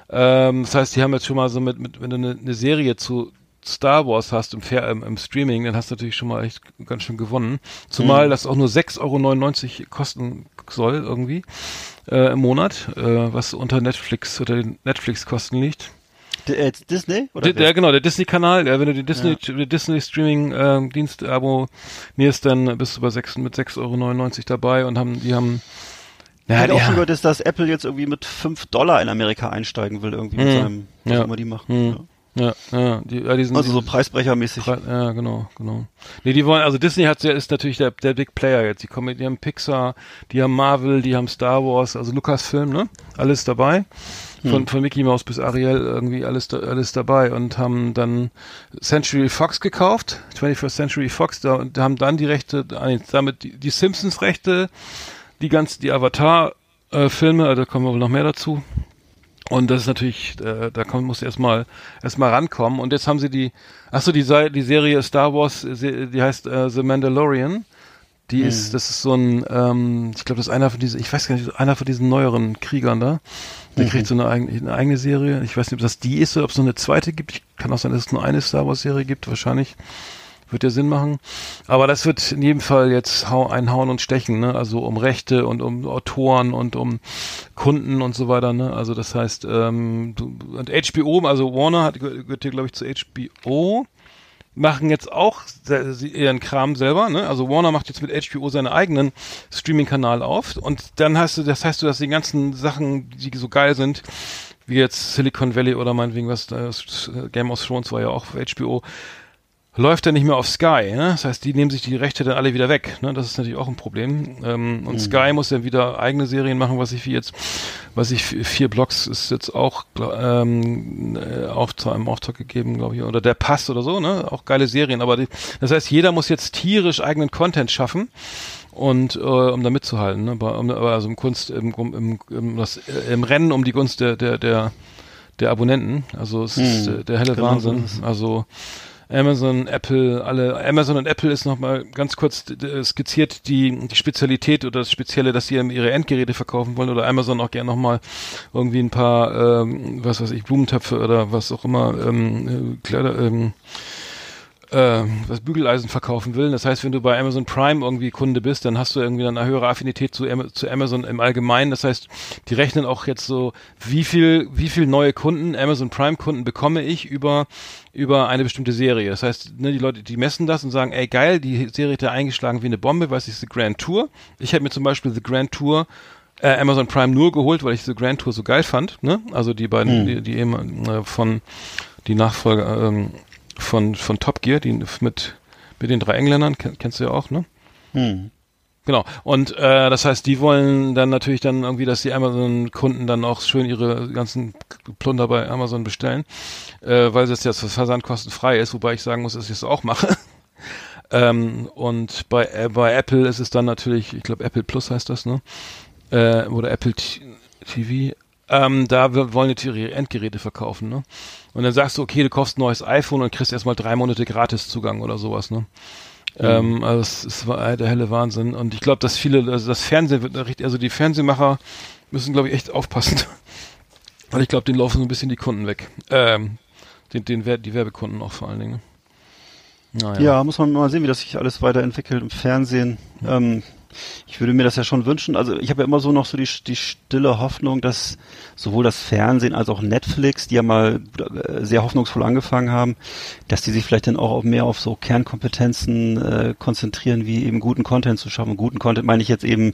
ähm, das heißt, die haben jetzt schon mal so mit, mit wenn du eine, eine Serie zu Star Wars hast im, Fair, im, im Streaming, dann hast du natürlich schon mal echt ganz schön gewonnen. Zumal das auch nur 6,99 Euro kosten soll irgendwie äh, im Monat, äh, was unter Netflix oder den Netflix-Kosten liegt. D äh, Disney? Oder Der, der, genau, der Disney-Kanal, der, wenn du den Disney, den Disney Streaming-Dienst abonnierst, dann bist du bei 6, mit 6,99 Euro dabei und haben, die haben Ich ja, hatte auch die schon gehört, dass, dass Apple jetzt irgendwie mit 5 Dollar in Amerika einsteigen will, irgendwie mit Mhm. seinem, was Ja. auch immer die machen. Hm. Ja. Ja, die, ja, die sind, Also so preisbrechermäßig. Pre- Ja, genau, genau. Nee, die wollen, also Disney hat ist natürlich der, der Big Player jetzt. Die kommen, mit- die haben Pixar, die haben Marvel, die haben Star Wars, also Lucasfilm, ne? Alles dabei. Von, von Mickey Mouse bis Ariel irgendwie alles, alles dabei und haben dann Century Fox gekauft, 21st Century Fox, da, und haben dann die Rechte, äh, damit die, die Simpsons Rechte, die ganzen, die Avatar äh, da kommen wir wohl noch mehr dazu. Und das ist natürlich, äh, da kommt, muss erstmal erstmal rankommen. Und jetzt haben sie die, ach so, die, die Serie Star Wars, äh, die heißt äh, The Mandalorian. Die ist, das ist so ein, ähm, ich glaube, das ist einer von diesen, ich weiß gar nicht, einer von diesen neueren Kriegern da. Der kriegt so eine eigene, eine eigene Serie. Ich weiß nicht, ob das die ist oder ob es noch eine zweite gibt. Ich kann auch sein, dass es nur eine Star Wars Serie gibt. Wahrscheinlich wird ja Sinn machen. Aber das wird in jedem Fall jetzt hau, ein Hauen und Stechen, ne? Also um Rechte und um Autoren und um Kunden und so weiter, ne? Also das heißt, ähm, du, und HBO, also Warner hat gehört hier, glaube ich, zu HBO machen jetzt auch ihren Kram selber, ne? Also Warner macht jetzt mit HBO seinen eigenen Streaming-Kanal auf und dann hast du, das heißt du, dass die ganzen Sachen, die so geil sind, wie jetzt Silicon Valley oder meinetwegen was, das Game of Thrones war ja auch HBO, läuft dann nicht mehr auf Sky. Ne? Das heißt, die nehmen sich die Rechte dann alle wieder weg. Ne? Das ist natürlich auch ein Problem. Ähm, und Sky muss dann wieder eigene Serien machen, was ich wie jetzt, was ich vier Blocks ist jetzt auch ähm, äh, auf zu einem Auftrag gegeben, glaube ich, oder der Pass oder so. Ne? Auch geile Serien. Aber die, das heißt, jeder muss jetzt tierisch eigenen Content schaffen. Und äh, um da mitzuhalten, ne? Um, also im Kunst, im, im, im, das, äh, im Rennen um die Gunst der, der, der, der Abonnenten. Also es ist äh, der helle Genau Wahnsinn. Also Amazon, Apple, alle Amazon und Apple ist nochmal ganz kurz skizziert die, die Spezialität oder das Spezielle, dass sie ihre Endgeräte verkaufen wollen oder Amazon auch gerne nochmal irgendwie ein paar, ähm, was weiß ich, Blumentöpfe oder was auch immer, ähm, äh, Kleider, ähm, äh, was Bügeleisen verkaufen will. Das heißt, wenn du bei Amazon Prime irgendwie Kunde bist, dann hast du irgendwie dann eine höhere Affinität zu, zu Amazon im Allgemeinen. Das heißt, die rechnen auch jetzt so, wie viel, wie viel neue Kunden, Amazon Prime Kunden bekomme ich über, über eine bestimmte Serie. Das heißt, ne, die Leute, die messen das und sagen, ey geil, die Serie hat ja eingeschlagen wie eine Bombe, weiß ich, The Grand Tour. Ich habe mir zum Beispiel The Grand Tour äh, Amazon Prime nur geholt, weil ich The Grand Tour so geil fand. Ne? Also die beiden, die, die eben äh, von die Nachfolger ähm, von von Top Gear, die mit mit den drei Engländern kenn, kennst du ja auch, ne? Hm. Genau. Und äh, das heißt, die wollen dann natürlich dann irgendwie, dass die Amazon-Kunden dann auch schön ihre ganzen Plunder bei Amazon bestellen, äh, weil das jetzt versandkostenfrei ist, wobei ich sagen muss, dass ich es auch mache. (laughs) ähm, und bei äh, bei Apple ist es dann natürlich, ich glaube Apple Plus heißt das, ne? Äh, oder Apple T TV. Ähm, da wollen die ihre Endgeräte verkaufen, ne? Und dann sagst du, okay, du kaufst ein neues iPhone und kriegst erstmal drei Monate Gratiszugang oder sowas, ne? Ähm, also es, es war der helle Wahnsinn. Und ich glaube, dass viele, also das Fernsehen wird richtig, also die Fernsehmacher müssen, glaube ich, echt aufpassen. (laughs) Weil ich glaube, denen laufen so ein bisschen die Kunden weg. Ähm, den, den, die Werbekunden auch vor allen Dingen. Naja. Ja, muss man mal sehen, wie das sich alles weiterentwickelt im Fernsehen. Ähm, ich würde mir das ja schon wünschen. Also ich habe ja immer so noch so die, die stille Hoffnung, dass sowohl das Fernsehen als auch Netflix, die ja mal äh, sehr hoffnungsvoll angefangen haben, dass die sich vielleicht dann auch mehr auf so Kernkompetenzen äh, konzentrieren, wie eben guten Content zu schaffen. Und guten Content meine ich jetzt eben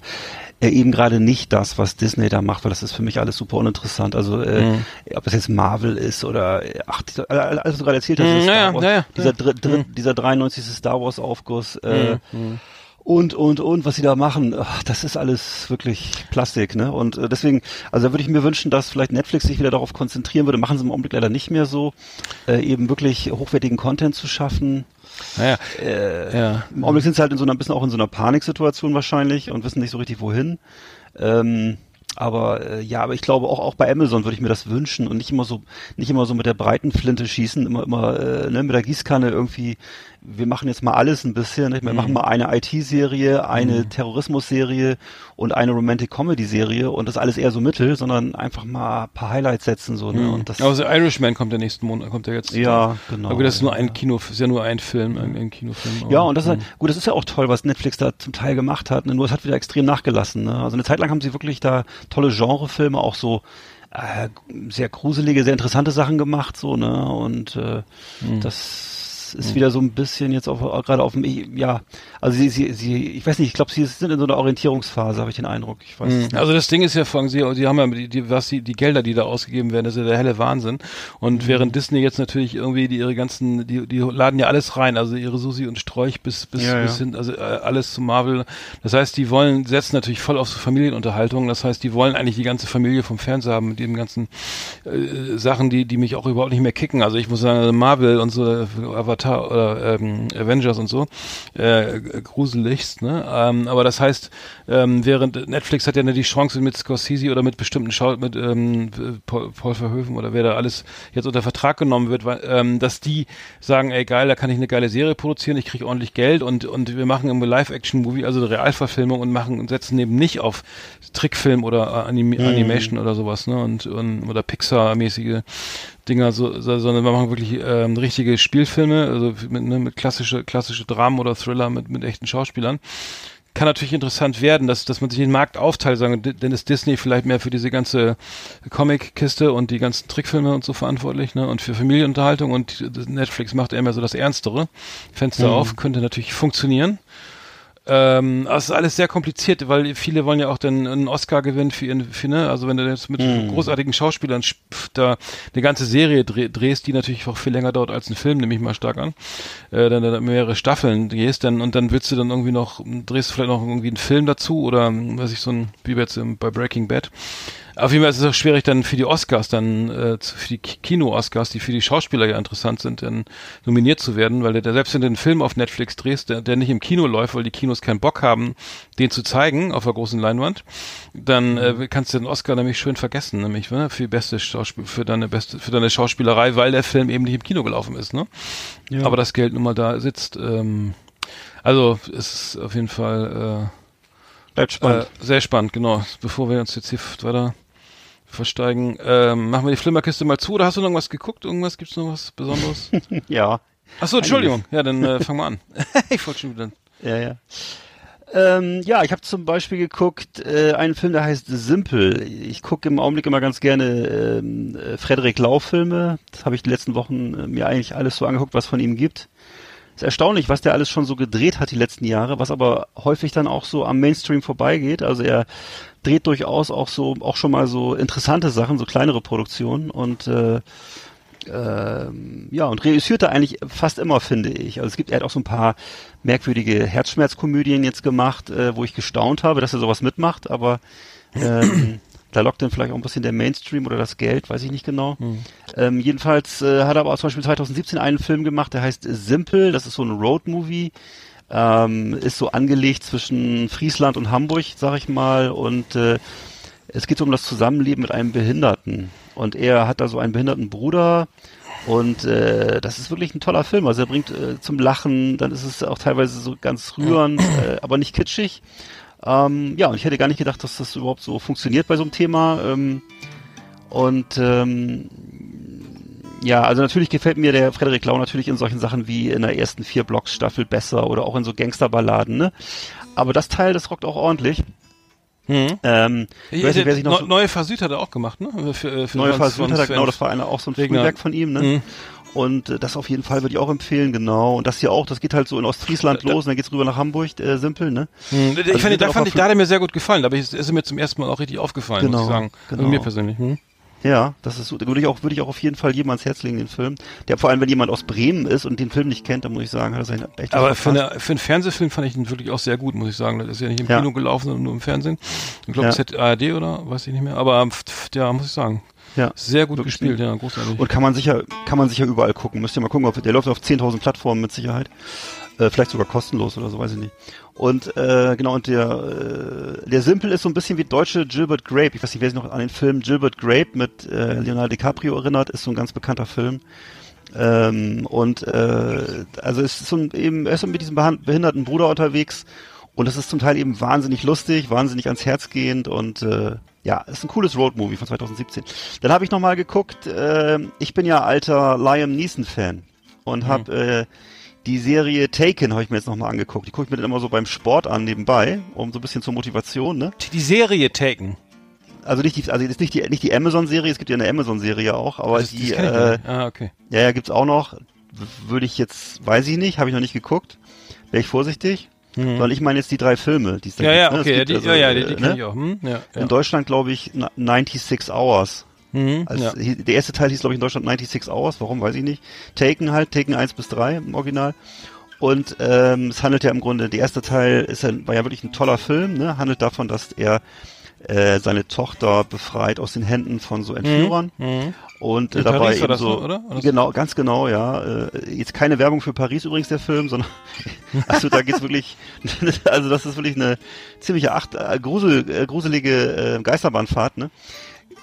äh, eben gerade nicht das, was Disney da macht, weil das ist für mich alles super uninteressant. Also äh, Mhm. ob das jetzt Marvel ist oder äh, ach, alles, was du gerade erzählt hast, Mhm, ist ja, Star ja, Wars, ja, dieser, dr dr dieser 93. Star Wars Aufguss äh, und und und was sie da machen, ach, das ist alles wirklich Plastik, ne? Und äh, deswegen, also da würde ich mir wünschen, dass vielleicht Netflix sich wieder darauf konzentrieren würde. Machen sie im Augenblick leider nicht mehr so, äh, eben wirklich hochwertigen Content zu schaffen. Naja. Äh, ja. Im Augenblick sind sie halt in so einer ein bisschen auch in so einer Paniksituation wahrscheinlich und wissen nicht so richtig wohin. Ähm, aber äh, ja, aber ich glaube auch auch bei Amazon würde ich mir das wünschen und nicht immer so nicht immer so mit der breiten Flinte schießen, immer immer äh, ne, mit der Gießkanne irgendwie. Wir machen jetzt mal alles ein bisschen. Ne? Wir machen mal eine IT-Serie, eine Terrorismus-Serie und eine Romantic-Comedy-Serie und das alles eher so mittel, sondern einfach mal ein paar Highlights setzen so. Ne? Und das Aber The Irishman kommt der nächsten Monat, kommt der jetzt. ja genau. Aber das ist nur ja. ein Kino, ist ja nur ein Film, ein, ein Kinofilm. Ja, aber- und das ist halt, gut, das ist ja auch toll, was Netflix da zum Teil gemacht hat, ne? nur es hat wieder extrem nachgelassen. Ne? Also eine Zeit lang haben sie wirklich da tolle Genrefilme, auch so äh, sehr gruselige, sehr interessante Sachen gemacht, so, ne? Und äh, das das ist wieder so ein bisschen jetzt auf, gerade auf dem, ja, also sie, sie, sie, ich weiß nicht, ich glaube, sie sind in so einer Orientierungsphase, habe ich den Eindruck. Ich weiß nicht. Also das Ding ist ja, fragen Sie, die haben ja die, die, was die, die Gelder, die da ausgegeben werden, das ist ja der helle Wahnsinn. Und während Disney jetzt natürlich irgendwie die ihre ganzen, die, die laden ja alles rein, also ihre Susi und Sträuch bis bis, Ja, bis ja. hin, also äh, alles zu Marvel. Das heißt, die wollen setzen natürlich voll auf so Familienunterhaltung. Das heißt, die wollen eigentlich die ganze Familie vom Fernseher haben mit den ganzen äh, Sachen, die die mich auch überhaupt nicht mehr kicken. Also ich muss sagen, also Marvel und so äh, Avatar oder ähm, Avengers und so äh, gruseligst, ne? Ähm, aber das heißt, ähm, während Netflix hat ja die Chance mit Scorsese oder mit bestimmten Schau mit ähm, Paul, Paul Verhoeven oder wer da alles jetzt unter Vertrag genommen wird, weil, ähm, dass die sagen, ey geil, da kann ich eine geile Serie produzieren, ich kriege ordentlich Geld und und wir machen im Live-Action-Movie, also eine Realverfilmung und machen und setzen eben nicht auf Trickfilm oder äh, Anim Animation oder sowas, ne? Und, und oder Pixar-mäßige Dinger, so, so, sondern wir machen wirklich ähm, richtige Spielfilme, also mit, ne, mit klassische klassische Dramen oder Thriller mit mit echten Schauspielern kann natürlich interessant werden, dass, dass man sich den Markt aufteilt, sagen, D- dann ist Disney vielleicht mehr für diese ganze Comic-Kiste und die ganzen Trickfilme und so verantwortlich, ne, und für Familienunterhaltung und Netflix macht eher mehr so das Ernstere. Fenster auf, könnte natürlich funktionieren. Ähm, es ist alles sehr kompliziert, weil viele wollen ja auch dann einen Oscar gewinnen für ihren, für, ne, also wenn du jetzt mit großartigen Schauspielern sp- da eine ganze Serie dreh, drehst, die natürlich auch viel länger dauert als ein Film, nehme ich mal stark an, äh, dann, dann mehrere Staffeln drehst, dann und dann willst du dann irgendwie noch, drehst du vielleicht noch irgendwie einen Film dazu oder weiß ich, so ein, wie jetzt bei Breaking Bad. Auf jeden Fall ist es auch schwierig dann für die Oscars, dann äh, für die Ki- Kino-Oscars, die für die Schauspieler ja interessant sind, dann nominiert zu werden, weil der, selbst wenn du einen Film auf Netflix drehst, der, der nicht im Kino läuft, weil die Kinos keinen Bock haben, den zu zeigen auf der großen Leinwand, dann äh, kannst du den Oscar nämlich schön vergessen, nämlich ne, für die beste Schauspiel, für deine beste, für deine Schauspielerei, weil der Film eben nicht im Kino gelaufen ist, ne? Aber das Geld nun mal da sitzt. Ähm, also es ist auf jeden Fall Bleibt äh, spannend. äh, sehr spannend, genau. Bevor wir uns jetzt hier weiter versteigen, ähm, machen wir die Flimmerkiste mal zu oder hast du noch irgendwas geguckt? Irgendwas gibt's noch was Besonderes? (laughs) ja. Achso, Entschuldigung. Ja, dann äh, fangen wir an. (laughs) ich wollte schon wieder. Ja, ja. Ähm, ja, ich habe zum Beispiel geguckt äh, einen Film, der heißt Simple. Ich gucke im Augenblick immer ganz gerne ähm, äh, Frederik Lau Filme. Das habe ich die letzten Wochen äh, mir eigentlich alles so angeguckt, was von ihm gibt. Ist erstaunlich, was der alles schon so gedreht hat die letzten Jahre, was aber häufig dann auch so am Mainstream vorbeigeht. Also er dreht durchaus auch so auch schon mal so interessante Sachen, so kleinere Produktionen und äh, ähm, ja, und reüssiert er eigentlich fast immer, finde ich. Also es gibt, er hat auch so ein paar merkwürdige Herzschmerzkomödien jetzt gemacht, äh, wo ich gestaunt habe, dass er sowas mitmacht, aber ähm, da lockt dann vielleicht auch ein bisschen der Mainstream oder das Geld, weiß ich nicht genau. Ähm, jedenfalls äh, hat er aber auch zum Beispiel 2017 einen Film gemacht, der heißt Simple, das ist so ein Roadmovie, ähm, ist so angelegt zwischen Friesland und Hamburg, sag ich mal, und äh, es geht so um das Zusammenleben mit einem Behinderten. Und er hat da so einen behinderten Bruder. Und äh, das ist wirklich ein toller Film. Also er bringt äh, zum Lachen, dann ist es auch teilweise so ganz rührend, äh, aber nicht kitschig. Ähm, ja, und ich hätte gar nicht gedacht, dass das überhaupt so funktioniert bei so einem Thema. Ähm, und ähm, ja, also natürlich gefällt mir der Frederik Lau natürlich in solchen Sachen wie in der ersten vier Blocks Staffel besser oder auch in so Gangsterballaden, ne? Aber das Teil, das rockt auch ordentlich. Ähm, ich weiß nicht, wer sich noch so, Neue Versüd hat er auch gemacht, ne? Für, äh, für Neue hat er, Sven- genau, das war einer, auch so ein. Frühwerk von ihm, ne? Mhm. Und äh, das auf jeden Fall würde ich auch empfehlen, genau. Und das hier auch, das geht halt so in Ostfriesland Da- los und dann geht's rüber nach Hamburg, äh, simpel, ne? Hm, Ich Also fand, sind da fand ich, da hat er mir sehr gut gefallen. Da ich- ist er mir zum ersten Mal auch richtig aufgefallen, muss Genau, ich sagen. genau. Also mir persönlich. Hm? Ja, das ist so, da würde ich auch, würde ich auch auf jeden Fall jedem ans Herz legen, den Film. Der vor allem, wenn jemand aus Bremen ist und den Film nicht kennt, dann muss ich sagen, hat er seinen echt Aber für, eine, für einen Fernsehfilm fand ich ihn wirklich auch sehr gut, muss ich sagen. Das ist ja nicht im Ja. Kino gelaufen, sondern nur im Fernsehen. Ich glaube, Ja. hätte ARD oder weiß ich nicht mehr. Aber ja, muss ich sagen. Ja. Sehr gut gespielt, ja, großartig. Und kann man sicher, kann man sicher überall gucken. Müsst ihr mal gucken, ob, der läuft auf 10.000 Plattformen mit Sicherheit. Äh, vielleicht sogar kostenlos oder so, weiß ich nicht. Und äh, genau, und der, äh, der Simple ist so ein bisschen wie deutsche Gilbert Grape. Ich weiß nicht, wer sich noch an den Film Gilbert Grape mit äh, Leonardo DiCaprio erinnert, ist so ein ganz bekannter Film. Ähm, und äh, also es ist so ein, eben, er ist mit diesem behinderten Bruder unterwegs und das ist zum Teil eben wahnsinnig lustig, wahnsinnig ans Herz gehend und äh, ja, ist ein cooles Roadmovie von 2017. Dann habe ich noch mal geguckt, äh, ich bin ja alter Liam Neeson-Fan und habe äh, die Serie Taken habe ich mir jetzt noch mal angeguckt. Die gucke ich mir dann immer so beim Sport an nebenbei, um so ein bisschen zur Motivation, ne? die Serie Taken. Also nicht die, also ist nicht die, nicht die Amazon-Serie, es gibt ja eine Amazon-Serie auch, aber Das, die, das äh. Ah, okay. ja, ja, gibt's auch noch. würde ich jetzt, weiß ich nicht, habe ich noch nicht geguckt. Wäre ich vorsichtig. Sondern ich meine jetzt die drei Filme, die es da Mhm. Ja, ja, gibt, ne? Es okay, ja, gibt die, also, ja, ja, die, äh, die ne? kenne ich auch. Hm? Ja, ja. In Deutschland glaube ich na- 96 Hours. Mhm, Also ja. Der erste Teil hieß glaube ich in Deutschland 96 Hours, warum weiß ich nicht. Taken halt, Taken 1 bis 3 im Original. Und ähm, es handelt ja im Grunde, der erste Teil ist ja, war ja wirklich ein toller Film, ne? handelt davon, dass er äh, seine Tochter befreit aus den Händen von so Entführern. Und äh, dabei eben so, oder? Das- genau, ganz genau, ja. Äh, jetzt keine Werbung für Paris übrigens der Film, sondern (laughs) also da geht's wirklich, (laughs) also das ist wirklich eine ziemliche acht, äh, grusel, äh, gruselige äh, Geisterbahnfahrt, ne?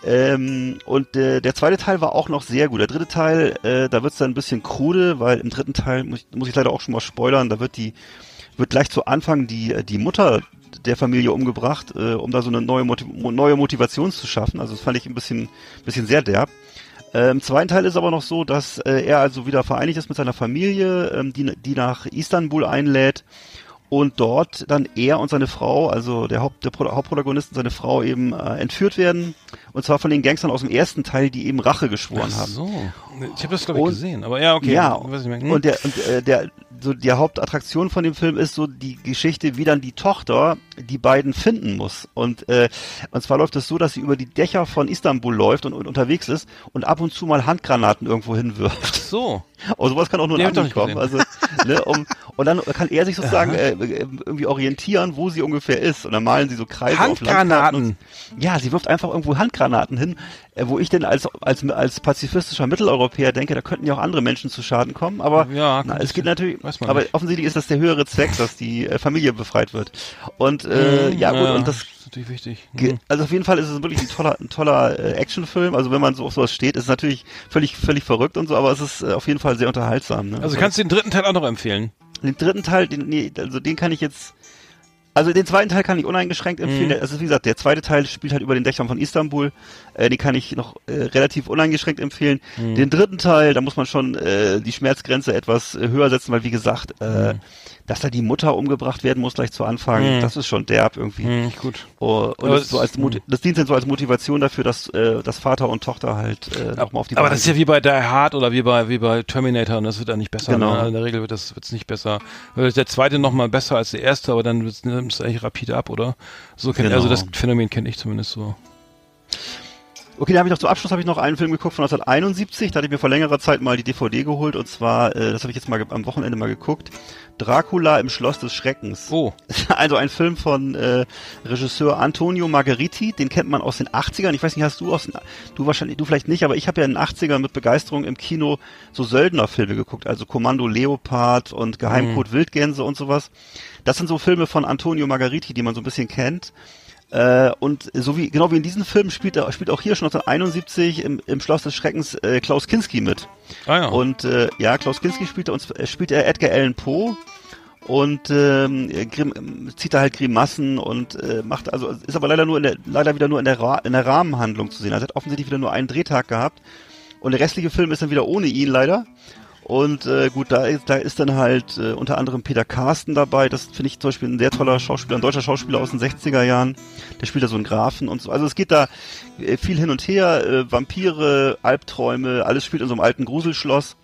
Ähm, und äh, der zweite Teil war auch noch sehr gut. Der dritte Teil, äh, da wird's dann ein bisschen krude, weil im dritten Teil muss ich, muss ich leider auch schon mal spoilern, da wird die wird gleich zu Anfang die die Mutter der Familie umgebracht, äh, um da so eine neue Motiv neue Motivation zu schaffen. Also das fand ich ein bisschen bisschen sehr derb. Äh, Im zweiten Teil ist aber noch so, dass äh, er also wieder vereinigt ist mit seiner Familie, ähm, die, die nach Istanbul einlädt und dort dann er und seine Frau, also der, Haupt, der Pro Hauptprotagonist und seine Frau eben äh, entführt werden. Und zwar von den Gangstern aus dem ersten Teil, die eben Rache geschworen Ach haben. so. Ich habe das, glaube ich, Und- gesehen. Aber ja, okay. Ja, weiß ich nicht mehr. Hm? und der, und, äh, der, so die Hauptattraktion von dem Film ist so die Geschichte, wie dann die Tochter die beiden finden muss. Und, äh, und zwar läuft es so, dass sie über die Dächer von Istanbul läuft und, und unterwegs ist und ab und zu mal Handgranaten irgendwo hinwirft. so. (laughs) Oh, sowas kann auch nur Nee, ein doch kommen. Also, ne, um, und dann kann er sich sozusagen äh, äh, irgendwie orientieren, wo sie ungefähr ist. Und dann malen sie so Kreise auf Landkarten. Handgranaten. Und, ja, sie wirft einfach irgendwo Handgranaten hin, äh, wo ich denn als, als, als pazifistischer Mitteleuropäer denke, da könnten ja auch andere Menschen zu Schaden kommen. Aber Ja, na, es geht natürlich, weiß man aber nicht. offensichtlich ist das der höhere Zweck, dass die äh, Familie befreit wird. Und äh, Hm, ja gut, und das ist natürlich wichtig. Hm. Also auf jeden Fall ist es wirklich ein toller, ein toller äh, Actionfilm. Also wenn man so auf sowas steht, ist es natürlich völlig, völlig verrückt und so, aber es ist äh, auf jeden Fall sehr unterhaltsam. Ne? Also kannst du den dritten Teil auch noch empfehlen? den dritten Teil, den, nee, also den kann ich jetzt, also den zweiten Teil kann ich uneingeschränkt empfehlen. Mhm. Also wie gesagt, der zweite Teil spielt halt über den Dächern von Istanbul. Äh, den kann ich noch äh, relativ uneingeschränkt empfehlen. Mhm. Den dritten Teil, da muss man schon äh, die Schmerzgrenze etwas äh, höher setzen, weil wie gesagt, äh, dass da die Mutter umgebracht werden muss gleich zu Anfang, Mhm. das ist schon derb irgendwie. Hm, gut. Oh, und das, so als Moti- das dient dann so als Motivation dafür, dass, äh, dass Vater und Tochter halt äh, nochmal auf die Aber Beine das ist ja wie bei Die Hard oder wie bei, wie bei Terminator und das wird dann nicht besser. Genau. Ne? In der Regel wird das wird's nicht besser. Weil Der zweite noch mal besser als der erste, aber dann nimmt es eigentlich rapide ab, oder? So kenn, Genau. Also das Phänomen kenne ich zumindest so. Okay, da habe ich noch zum Abschluss habe ich noch einen Film geguckt von 1971. Da hatte ich mir vor längerer Zeit mal die DVD geholt und zwar, äh, das habe ich jetzt mal am Wochenende mal geguckt. Dracula im Schloss des Schreckens. Oh. (laughs) Also ein Film von äh, Regisseur Antonio Margheriti, den kennt man aus den 80ern. Ich weiß nicht, hast du aus den, du wahrscheinlich, du vielleicht nicht, aber ich habe ja in den 80ern mit Begeisterung im Kino so Söldnerfilme geguckt, also Kommando Leopard und Geheimcode Wildgänse und sowas. Das sind so Filme von Antonio Margheriti, die man so ein bisschen kennt. Äh, und so wie, genau wie in diesem Film spielt, er, spielt auch hier schon 1971 im, im Schloss des Schreckens äh, Klaus Kinski mit. Ah ja. Und äh, ja, Klaus Kinski spielt er uns, äh, spielt er Edgar Allan Poe und ähm, Grim, zieht da halt Grimassen und äh, macht also ist aber leider nur in der leider wieder nur in der Ra in der Rahmenhandlung zu sehen. Also er hat offensichtlich wieder nur einen Drehtag gehabt und der restliche Film ist dann wieder ohne ihn leider. Und äh, gut, da ist, da ist dann halt äh, unter anderem Peter Carsten dabei. Das finde ich zum Beispiel ein sehr toller Schauspieler, ein deutscher Schauspieler aus den 60er Jahren. Der spielt da so einen Grafen und so. Also es geht da äh, viel hin und her. Äh, Vampire, Albträume, alles spielt in so einem alten Gruselschloss.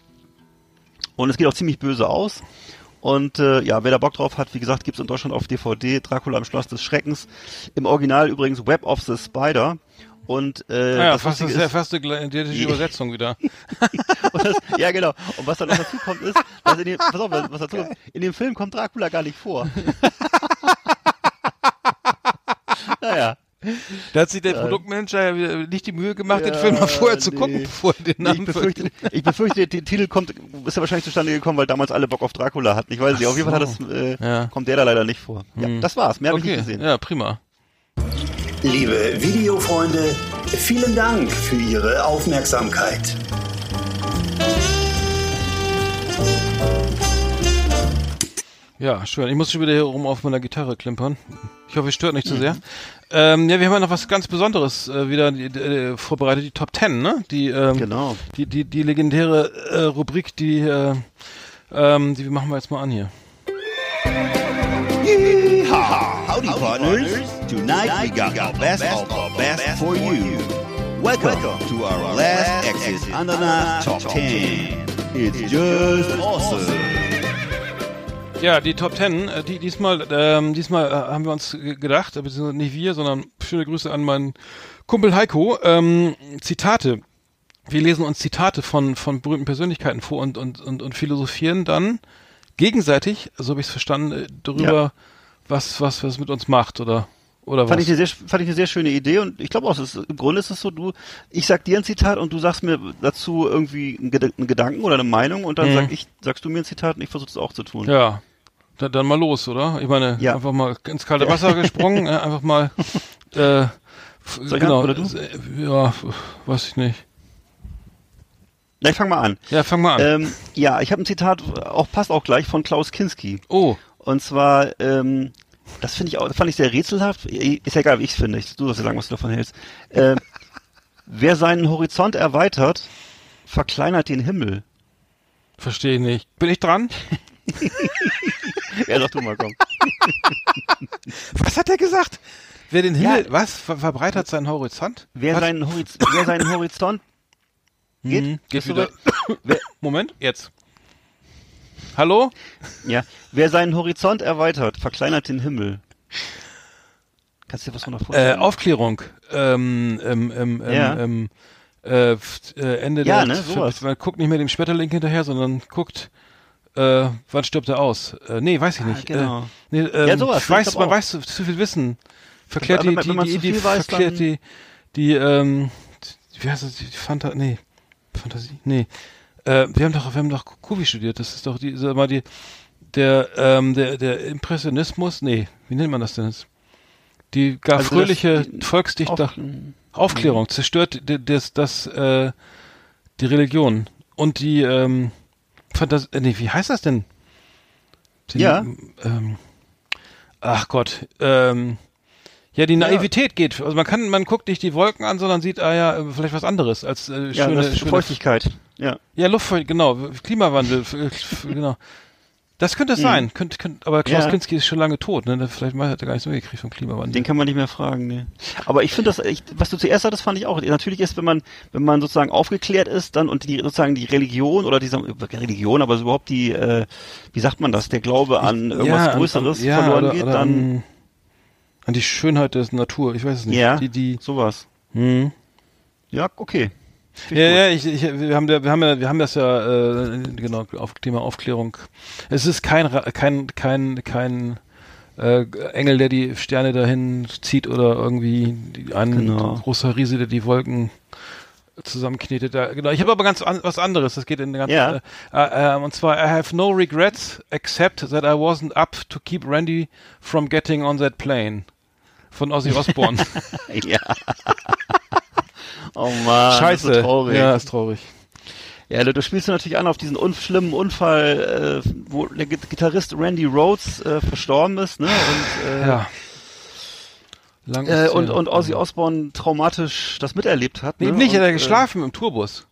Und es geht auch ziemlich böse aus. Und äh, ja, wer da Bock drauf hat, wie gesagt, gibt's in Deutschland auf DVD Dracula im Schloss des Schreckens. Im Original übrigens Web of the Spider. Und äh, Ah ja, das fast, das ist (laughs) ja fast eine identische Übersetzung wieder. (laughs) das, ja, genau. Und was dann noch dazu kommt, ist, dass in dem, pass auf, was dazu kommt, in dem Film kommt Dracula gar nicht vor. (laughs) naja. Da hat sich der Produktmanager ja nicht die Mühe gemacht, den Film mal vorher zu nee. gucken, bevor er den Ich Namen befürchte, ich befürchte, der Titel kommt, ist ja wahrscheinlich zustande gekommen, weil damals alle Bock auf Dracula hatten. Ich weiß nicht, auf jeden Fall hat das, äh, Ja. kommt der da leider nicht vor. Ja, das war's. Mehr habe ich nicht gesehen. ja, prima. Liebe Videofreunde, vielen Dank für Ihre Aufmerksamkeit. Ja, schön. Ich muss schon wieder hier rum auf meiner Gitarre klimpern. Ich hoffe, es stört nicht zu sehr. Ähm, ja, wir haben ja noch was ganz Besonderes äh, wieder äh, vorbereitet, die Top Ten, ne? Die, ähm, Genau. die, die, die legendäre äh, Rubrik, die, äh, ähm, die machen wir jetzt mal an hier. Howdy, partners. Tonight we got our best of our best for you. Welcome to our last Exit Ananas Top 10. It's just awesome. Ja, die Top Ten, äh, die, diesmal, ähm, diesmal äh, haben wir uns ge- gedacht, beziehungsweise nicht wir, sondern schöne Grüße an meinen Kumpel Heiko. Ähm, Zitate. Wir lesen uns Zitate von, von berühmten Persönlichkeiten vor und, und, und, und philosophieren dann gegenseitig, so habe ich es verstanden, äh, darüber, Ja. Was, was, was mit uns macht oder, oder Fand was. ich, eine sehr, fand ich eine sehr schöne Idee und ich glaube auch, ist, im Grunde ist es so, du, ich sag dir ein Zitat und du sagst mir dazu irgendwie einen, Ged- einen Gedanken oder eine Meinung und dann Mhm. sag ich, sagst du mir ein Zitat und ich versuche es auch zu tun. Ja, dann, dann mal los, oder? Ich meine, Ja. einfach mal ins kalte Wasser gesprungen, äh, einfach mal, (laughs) äh, genau, du? äh, ja, weiß ich nicht. Na, ich fang mal an. Ja, fang mal an. Ähm, ja, ich habe ein Zitat, auch passt auch gleich von Klaus Kinski. oh, Und zwar, ähm, das finde ich auch, fand ich sehr rätselhaft. Ist ja egal, wie ich es finde. Ich, du sollst ja sagen, was du davon hältst. Äh, (laughs) wer seinen Horizont erweitert, verkleinert den Himmel. verstehe ich nicht. Bin ich dran? (laughs) Ja, sag du mal, komm. (laughs) Was hat er gesagt? Wer den Himmel, Ja. was, ver verbreitert seinen Horizont? Wer was? seinen, Horiz wer seinen Horizont geht, Mhm, geht bist du wieder. wer, Moment, jetzt. Hallo? ja, wer seinen Horizont erweitert, verkleinert den Himmel. Kannst du dir was von da Äh, vorstellen? Aufklärung. Ähm, ähm, ähm, ähm, Ja. ähm, äh, äh, Ende Ja, der, ne, sowas. man guckt nicht mehr dem Schmetterling hinterher, sondern guckt, äh, wann stirbt er aus? Äh, nee, weiß ich nicht. genau. Äh, nee, ähm, Ja, sowas, weiß, man auch. weiß zu, zu viel Wissen. Verklärt die, die, die, die, weiß, verklärt die, die, ähm, die- wie heißt das, die Fanta, nee, Fantasie, nee. Äh, wir haben doch, wir haben doch Kubi studiert, das ist doch die, sag mal, die, der, ähm, der, der Impressionismus, nee, wie nennt man das denn jetzt? Die gar Also das- fröhliche die- Volksdichter. Auf- Aufklärung zerstört d- das, das, äh, die Religion und die, ähm, Fantas äh, nee, wie heißt das denn? Die, Ja. Ähm, ach Gott, ähm, ja, die Naivität geht. Also man kann, man guckt nicht die Wolken an, sondern sieht, ah ja, vielleicht was anderes als äh, ja, schöne, das ist schöne Feuchtigkeit. Ja. Ja, Luftfeucht, genau, Klimawandel, genau. Das könnte es sein, könnte, könnte, aber Klaus Mhm. Ja. Kinski ist schon lange tot, ne? Vielleicht mal hat er gar nichts mitgekriegt vom Klimawandel. Den kann man nicht mehr fragen, ne. Aber ich finde das, ich, was du zuerst hattest, fand ich auch. Natürlich ist, wenn man, wenn man sozusagen aufgeklärt ist, dann und die sozusagen die Religion oder diese Religion, aber überhaupt die, äh, wie sagt man das, der Glaube an irgendwas Ja, Größeres an, ja, verloren oder, geht, oder dann an, an die Schönheit der Natur, ich weiß es nicht. ja, Die, die, sowas. hm. Ja, okay. Ja, ja, ich, ich, wir haben, wir haben ja, wir haben das ja, äh, genau, auf Thema Aufklärung. Es ist kein, kein, kein, kein äh, Engel, der die Sterne dahin zieht oder irgendwie ein Genau. großer Riese, der die Wolken zusammenknetet. Da, genau. Ich habe aber ganz an, was anderes. Das geht in ganz, Ja. äh, äh, und zwar I have no regrets except that I wasn't up to keep Randy from getting on that plane. Von Ozzy Osbourne. (laughs) Ja. oh man, Scheiße. Das ist so traurig. Ja, ist traurig. Ja, du, du spielst du natürlich an auf diesen un schlimmen Unfall, äh, wo der Git- Gitarrist Randy Rhodes äh, verstorben ist, ne? Und, äh, Ja. Lang äh, und, und Ozzy Osbourne traumatisch das miterlebt hat. Nee, ne? nicht, er und, hat geschlafen im Tourbus.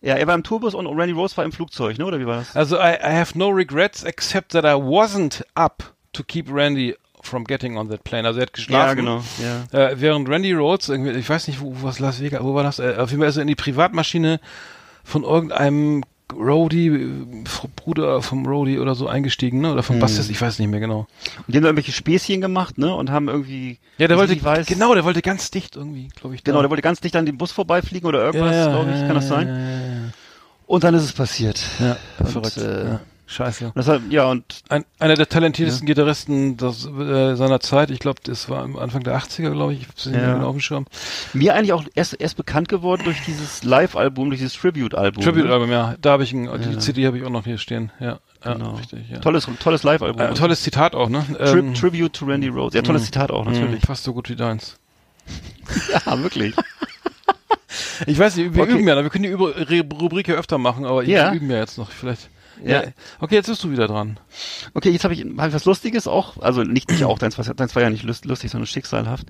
Äh, ja, er war im Tourbus und Randy Rhodes war im Flugzeug, ne? Oder wie war das? Also, I, I have no regrets except that I wasn't up to keep Randy from getting on that plane. Also, er hat geschlafen. Ja, genau. Ja. Äh, während Randy Rhodes, irgendwie, ich weiß nicht, wo, was Las Vegas, wo war das? Äh, auf jeden Fall ist er in die Privatmaschine von irgendeinem Roadie, äh, Bruder vom Roadie oder so eingestiegen, ne? Oder vom Hm. Bassist, ich weiß nicht mehr genau. Und die haben da irgendwelche Späßchen gemacht, ne? Und haben irgendwie. Ja, der wollte, weiß, genau, der wollte ganz dicht irgendwie, glaube ich. Genau, da. der wollte ganz dicht an den Bus vorbeifliegen oder irgendwas, ja, ja, glaube ich, kann das sein? Ja, Und dann ist es passiert. ja, ja. Und, verrückt. äh, ja. Scheiße. Und deshalb, ja, und Ein, einer der talentiertesten Gitarristen das, äh, seiner Zeit. Ich glaube, das war am Anfang der 80er, glaube ich. Ich Ja. genau auf dem Schirm. mir eigentlich auch erst, erst bekannt geworden durch dieses Live-Album, durch dieses Tribute-Album. ne? Tribute-Album, ja. Da habe ich ein, die Ja. CD habe ich auch noch hier stehen. Ja, ja Genau. richtig. Ja. Tolles, tolles Live-Album. Äh, tolles Zitat auch, ne? Tri Ähm, Tribute to Randy Rhodes. Ja, tolles mh, Zitat auch, mh, natürlich. Fast so gut wie deins. (laughs) Ja, wirklich. Ich weiß nicht, wir Okay. üben ja, wir können die Rubrik ja öfter machen, aber Ja. wir üben ja jetzt noch vielleicht. Ja. Okay, jetzt bist du wieder dran. Okay, jetzt habe ich, hab ich was Lustiges auch, also nicht, nicht auch, deins, war- deins war ja nicht lust- lustig, sondern schicksalhaft.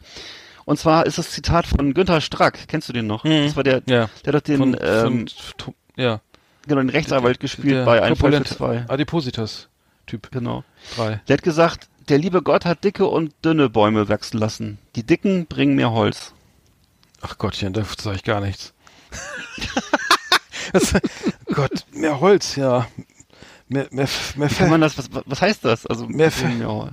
Und zwar ist das Zitat von Günther Strack. Kennst du den noch? Mhm. Das war der, Ja. der hat den, Von, ähm, von, ja. genau, den Rechtsanwalt gespielt Der bei Ein Fall für Korpulent- zwei. Adipositas-Typ. Genau. 3. Der hat gesagt, der liebe Gott hat dicke und dünne Bäume wachsen lassen. Die dicken bringen mehr Holz. Ach Gottchen, da sage ich gar nichts. (laughs) das, Gott, mehr Holz, ja. Mehr, mehr, mehr Kann man das, was, was heißt das? Also, Mehr ja.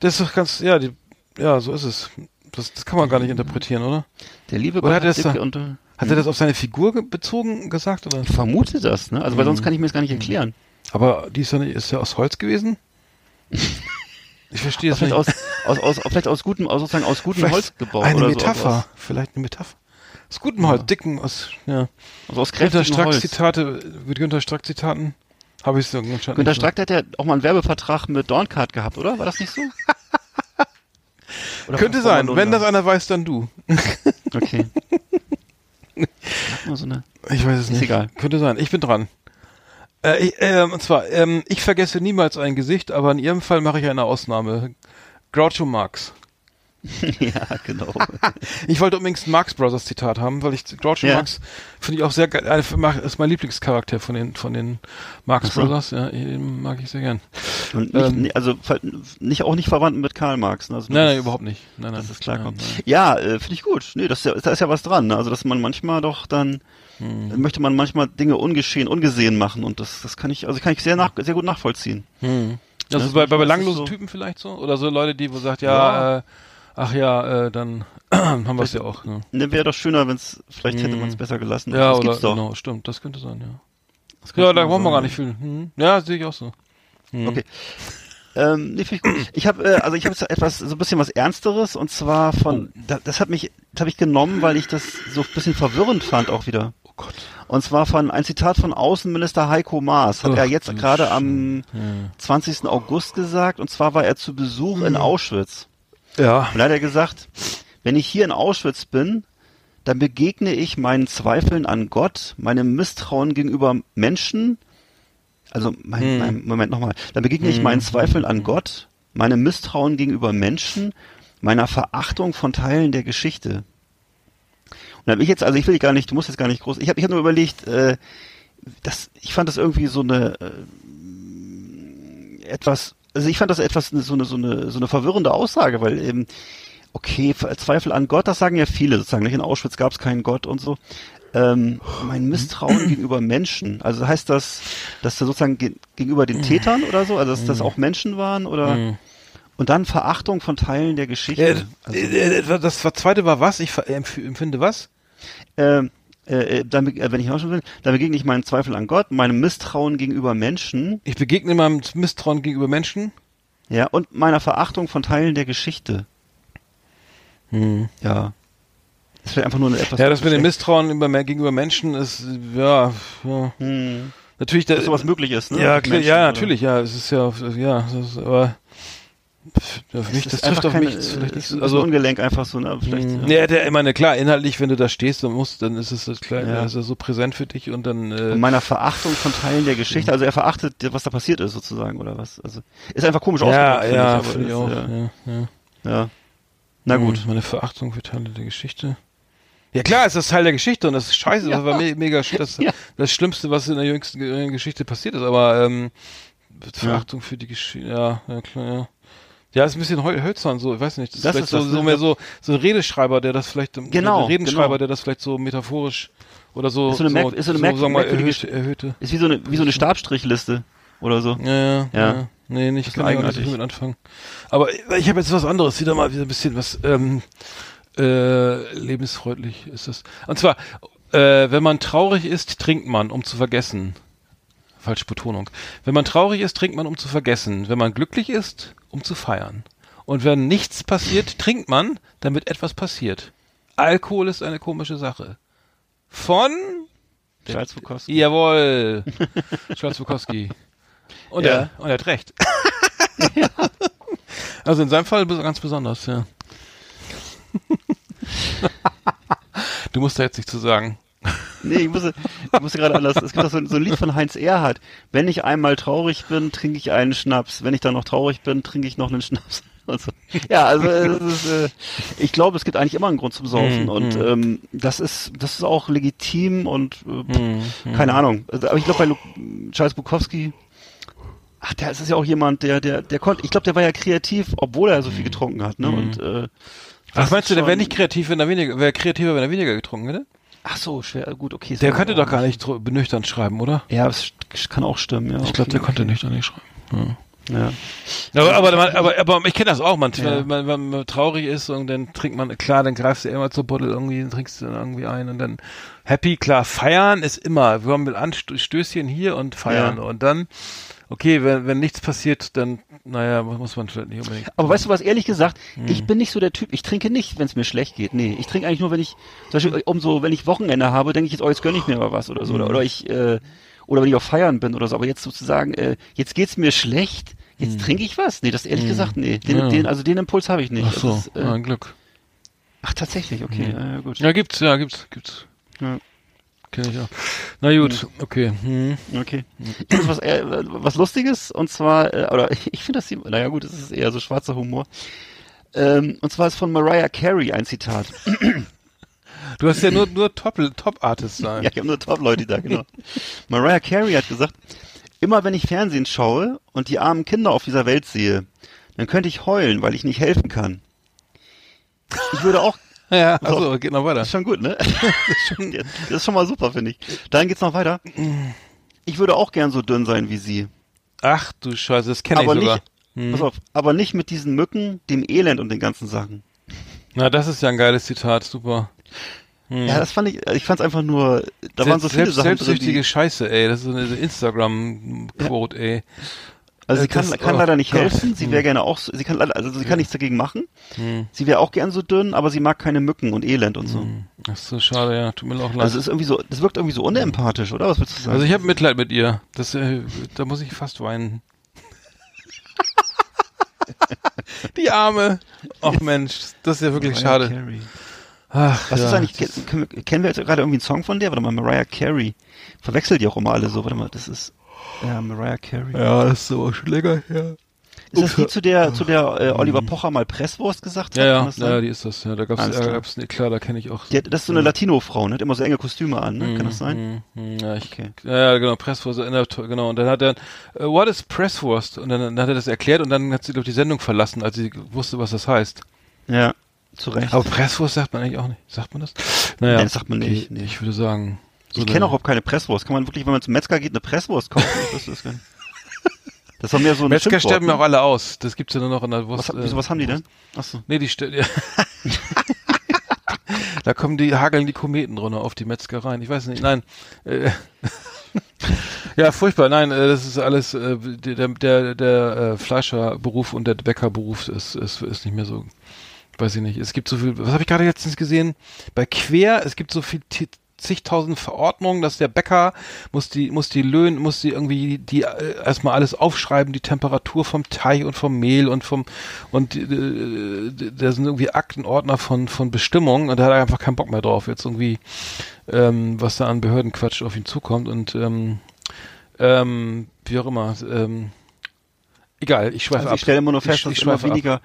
Das ist doch ganz, ja, die, ja, so ist es. Das, das kann man gar nicht interpretieren, oder? Der liebe Oder Gott hat er das da- und, äh, Hat er das auf seine Figur ge- bezogen gesagt, oder? Ich vermute das, ne? Also, weil sonst kann ich mir das gar nicht erklären. Aber die ist ja nicht, ist ja aus Holz gewesen? (laughs) Ich verstehe es nicht. aus, aus, aus, vielleicht aus gutem, aus, sozusagen aus gutem Vielleicht Holz gebaut. Eine oder Metapher. So, Vielleicht eine Metapher. Aus gutem Holz, dicken, aus, ja. also aus Günter kräftigem Strack Holz. Zitate, mit Günter Strack Zitaten habe ich so anscheinend Günter Strack, hat ja auch mal einen Werbevertrag mit Dorncard gehabt, oder? War das nicht so? (laughs) Könnte sein. Wenn das einer weiß, dann du. (laughs) Okay. (laughs) So Ich weiß es Ist nicht. egal. Könnte sein. Ich bin dran. Äh, ich, ähm, und zwar, ähm, ich vergesse niemals ein Gesicht, aber in Ihrem Fall mache ich eine Ausnahme. Groucho Marx. (laughs) ja, genau. (laughs) Ich wollte unbedingt ein Marx Brothers Zitat haben, weil ich Groucho Ja. Marx finde ich auch sehr geil. Äh, ist mein Lieblingscharakter von den von den Marx so. Brothers. Ja, den mag ich sehr gern. Und nicht, Ähm, also nicht auch nicht verwandt mit Karl Marx. Ne? Also Nein, das- nein, überhaupt nicht. Nein, nein. dass es klarkommt. Nein, nein. Ja, äh, finde ich gut. Nee, das ist ja, da ist ja was dran. Ne? Also, dass man manchmal doch dann Hm. möchte man manchmal Dinge ungeschehen, ungesehen machen und das, das kann ich, also kann ich sehr nach, sehr gut nachvollziehen. Hm. Das Also ist bei, bei belanglosen so- Typen vielleicht so? Oder so Leute, die wo sagt, ja, Ja. Äh, ach ja, äh, dann (clears throat) haben wir es ja auch. Ne? Ne, wäre doch schöner, wenn es, vielleicht hätte Hm. man es besser gelassen. Ja, das oder gibt's doch. genau, stimmt, das könnte sein, ja. Ja, da brauchen wir gar nicht viel. Hm. Ja, sehe ich auch so. Hm. Okay. Ähm, nee, finde ich gut. Ich habe, äh, also ich habe jetzt etwas, so ein bisschen was Ernsteres und zwar von, Oh. da, das hat mich, das habe ich genommen, weil ich das so ein bisschen verwirrend fand auch wieder. Oh Gott. Und zwar von ein Zitat von Außenminister Heiko Maas, hat Ach, er jetzt gerade am Ja. 20. August gesagt, und zwar war er zu Besuch Hm. in Auschwitz. Ja. Und da hat er gesagt, wenn ich hier in Auschwitz bin, dann begegne ich meinen Zweifeln an Gott, meinem Misstrauen gegenüber Menschen, also mein, Hm. mein, Moment nochmal, dann begegne ich meinen Zweifeln an Gott, meinem Misstrauen gegenüber Menschen, meiner Verachtung von Teilen der Geschichte. Und da habe ich jetzt, also ich will gar nicht, du musst jetzt gar nicht groß, ich habe ich hab nur überlegt, äh, das, ich fand das irgendwie so eine äh, etwas, also ich fand das etwas so eine so eine so eine verwirrende Aussage, weil eben okay Zweifel an Gott, das sagen ja viele sozusagen. Nicht in Auschwitz gab es keinen Gott und so. Ähm, mein Misstrauen (clears throat) gegenüber Menschen, also heißt das, dass da sozusagen ge gegenüber den Tätern oder so, also dass das auch Menschen waren oder und dann Verachtung von Teilen der Geschichte. Äh, also, äh, äh, das zweite war was? Ich empfinde was? ähm, äh, äh, dann, äh, wenn ich schon will, dann begegne ich meinen Zweifel an Gott, meinem Misstrauen gegenüber Menschen, Ich begegne meinem Misstrauen gegenüber Menschen. ja, und meiner Verachtung von Teilen der Geschichte. Ja. Das wäre einfach nur eine etwas. Ja, das mit dem Misstrauen über, gegenüber Menschen ist, ja, ja. Hm. natürlich, da, Dass sowas möglich ist, ne? ja, klar, Menschen, ja, oder? natürlich, ja, es ist ja, ja, ist, aber ja, für mich, Es das ist trifft auf keine, mich vielleicht nicht ist so, also, Ungelenk einfach so, ne? Vielleicht, mh, ja. ja, der, ich meine, klar, inhaltlich, wenn du da stehst, dann musst, dann ist es das klar, Ja. ist er so präsent für dich und dann, äh, Und meiner Verachtung von Teilen der Geschichte, also er verachtet, was da passiert ist, sozusagen, oder was? Also, ist einfach komisch ja, ausgedrückt, ja, finde ich aber auch, ist, ja, ja. ja. ja. Na gut. Meine Verachtung für Teile der Geschichte. Ja klar, ist das Teil der Geschichte und das ist scheiße, das war me mega das, (laughs) Ja. das Schlimmste, was in der jüngsten äh, Geschichte passiert ist, aber ähm, Verachtung für die Geschichte, ja, ja klar, ja. Ja, ist ein bisschen hölzern, so, ich weiß nicht. Das, Das ist ist vielleicht so, so mehr so, so ein Redeschreiber, der das vielleicht, Genau, ein Redenschreiber, genau. der das vielleicht so metaphorisch oder so, Ist so eine Merk- ist so eine Merk- wir mal, merkwürdige erhöhte. Ist wie so eine, wie so eine Stabstrichliste oder so. Ja, ja, Ja. ja. Nee, nicht, kann ich nicht so mit anfangen. Aber ich habe jetzt was anderes, wieder mal wieder ein bisschen was ähm, äh, lebensfreundlich ist das. Und zwar, äh, wenn man traurig ist, trinkt man, um zu vergessen. Falsche Betonung. Wenn man traurig ist, trinkt man, um zu vergessen. Wenn man glücklich ist, um zu feiern. Und wenn nichts passiert, trinkt man, damit etwas passiert. Alkohol ist eine komische Sache. Von Charles Bukowski. Jawohl. (laughs) Charles Bukowski. Und, Ja. er, und er hat recht. (laughs) Also in seinem Fall ganz besonders, ja. (laughs) du musst da jetzt nicht zu sagen. Nee, ich musste, ich musste gerade anders. Es gibt doch so, so ein Lied von Heinz Erhardt. Wenn ich einmal traurig bin, trinke ich einen Schnaps. Wenn ich dann noch traurig bin, trinke ich noch einen Schnaps. (laughs) Also, ja, also es ist, äh, ich glaube, es gibt eigentlich immer einen Grund zum Saufen Mhm, und mhm. ähm, das ist das ist auch legitim und äh, Mhm, keine Ahnung. Also, aber ich glaube bei Lu Charles Bukowski, ach, der ist ja auch jemand, der der der konnte. Ich glaube, der war ja kreativ, obwohl er so viel getrunken hat. Ne? Und äh, Ach, das meinst du, der wäre nicht kreativ, wenn er weniger, wäre kreativer, wenn er weniger getrunken hätte? Ach so, schwer, gut, okay. Der aber könnte doch gar nicht benüchternd schreiben, oder? Ja, das kann auch stimmen, ja. Ich glaube, der konnte nüchtern nicht schreiben. Ja. Aber, aber, man- aber, aber ich kenne das auch, man, Ja. wenn, man, man traurig ist und dann trinkt man, klar, dann greifst du immer zur Bottle irgendwie, dann trinkst du dann irgendwie ein und dann happy, klar, feiern ist immer, wir haben mit Anstößchen hier und feiern Ja. und dann, okay, wenn, wenn nichts passiert, dann, naja, muss man vielleicht nicht unbedingt. Aber weißt du was, ehrlich gesagt, Hm. ich bin nicht so der Typ, ich trinke nicht, wenn es mir schlecht geht. Nee, ich trinke eigentlich nur, wenn ich, zum Beispiel, um so, wenn ich Wochenende habe, denke ich jetzt, oh, jetzt gönne ich mir mal was oder so. Hm. Oder, oder ich, äh, oder wenn ich auf Feiern bin oder so. Aber jetzt sozusagen, äh, jetzt geht's mir schlecht, jetzt trinke ich was? Nee, das ehrlich gesagt, nee. Den, Hm. Ja. den, also den Impuls habe ich nicht. Ach so, ist, äh, ein Glück. ach, tatsächlich, okay, ja, ja, gut. Ja, gibt's, ja, gibt's, gibt's. Ja. Kenn ich auch. Na gut, okay. Hm. Okay. Jetzt was, äh, was Lustiges und zwar, äh, oder (laughs) ich finde das, naja gut, das ist eher so schwarzer Humor. Ähm, und zwar ist von Mariah Carey ein Zitat. Du hast ja nur, (laughs) nur Top, Top-Artists sein. Ja, ich habe nur Top-Leute da, genau. Mariah Carey hat gesagt, immer wenn ich Fernsehen schaue und die armen Kinder auf dieser Welt sehe, dann könnte ich heulen, weil ich nicht helfen kann. Ich würde auch, Ja, also geht noch weiter. das ist schon gut, ne? (laughs) Das ist schon, das ist schon mal super, finde ich. Dann geht's noch weiter. Ich würde auch gern so dünn sein wie sie. Ach du Scheiße, das kenne ich sogar. nicht, pass auf, aber nicht mit diesen Mücken, dem Elend und den ganzen Sachen. Na, das ist ja ein geiles Zitat, super. Ja, das fand ich, ich fand's einfach nur, da waren so viele Selbst, Sachen drin, Selbstsüchtige die, Scheiße, ey. Das ist so eine Instagram-Quote, ey. Also sie kann, das- kann oh leider nicht Gott. helfen. Sie wäre gerne auch, so- sie kann also sie kann nichts dagegen machen. Sie wäre auch gern so dünn, aber sie mag keine Mücken und Elend und so. Ach so, schade, ja. Tut mir auch leid. Also es ist irgendwie so, das wirkt irgendwie so unempathisch, oder? Was willst du sagen? Also ich habe Mitleid mit ihr. Das, äh, da muss ich fast weinen. (laughs) Die Arme. Ach Mensch, das ist ja wirklich Mariah schade. Carey. Ach, Was ja, ist eigentlich, kennen wir jetzt gerade irgendwie einen Song von der? Warte mal, Mariah Carey. Verwechselt die auch immer alle so. Warte mal, das ist, ja, Mariah Carey. Ja, das ist so schon länger her. Ist das die zu der, zu der äh, Oliver Pocher mal Presswurst gesagt hat? Ja, ja, ja, die ist das. Ja, da gab's, Alles äh, klar. gab's, nee, klar, da kenne ich auch. Die hat, das ist so eine Latino-Frau, ne? Hat immer so enge Kostüme an, ne? Kann das sein? Mm, mm, Ja, ich, Okay. ja, genau, Presswurst, genau. Und dann hat er, äh, what is Presswurst? Und dann, dann hat er das erklärt und dann hat sie, glaube die Sendung verlassen, als sie wusste, was das heißt. Ja, zu Recht. Aber Presswurst sagt man eigentlich auch nicht. Sagt man das? Naja. Nee, das sagt man okay, nicht, nee. Ich würde sagen. So ich kenne auch überhaupt keine Presswurst. Kann man wirklich, wenn man zum Metzger geht, eine Presswurst kaufen? (laughs) Das gar nicht. Das war mehr so ein Metzger sterben ja auch alle aus. Das gibt's ja nur noch in der Wurst. was, wieso, was haben die denn? Achso. Nee, die sterben. Ja. (laughs) da kommen die, hageln die Kometen runter auf die Metzgereien. Ich weiß nicht, nein. Äh, (laughs) ja, furchtbar. Nein, äh, das ist alles, äh, der, der, der äh, Fleischerberuf und der Bäckerberuf ist, ist, ist nicht mehr so, weiß ich nicht. Es gibt so viel, was habe ich gerade letztens gesehen? Bei Quer, es gibt so viel Ti- zigtausend Verordnungen, dass der Bäcker muss die, muss die Löhne, muss die irgendwie, die äh, erstmal alles aufschreiben, die Temperatur vom Teig und vom Mehl und vom, und äh, da sind irgendwie Aktenordner von, von Bestimmungen und da hat er einfach keinen Bock mehr drauf, jetzt irgendwie, ähm, was da an Behördenquatsch auf ihn zukommt und, ähm, ähm, wie auch immer, ähm, egal, ich schweife Also ab. ich stelle immer nur fest, Ich- dass ich es immer ab. weniger,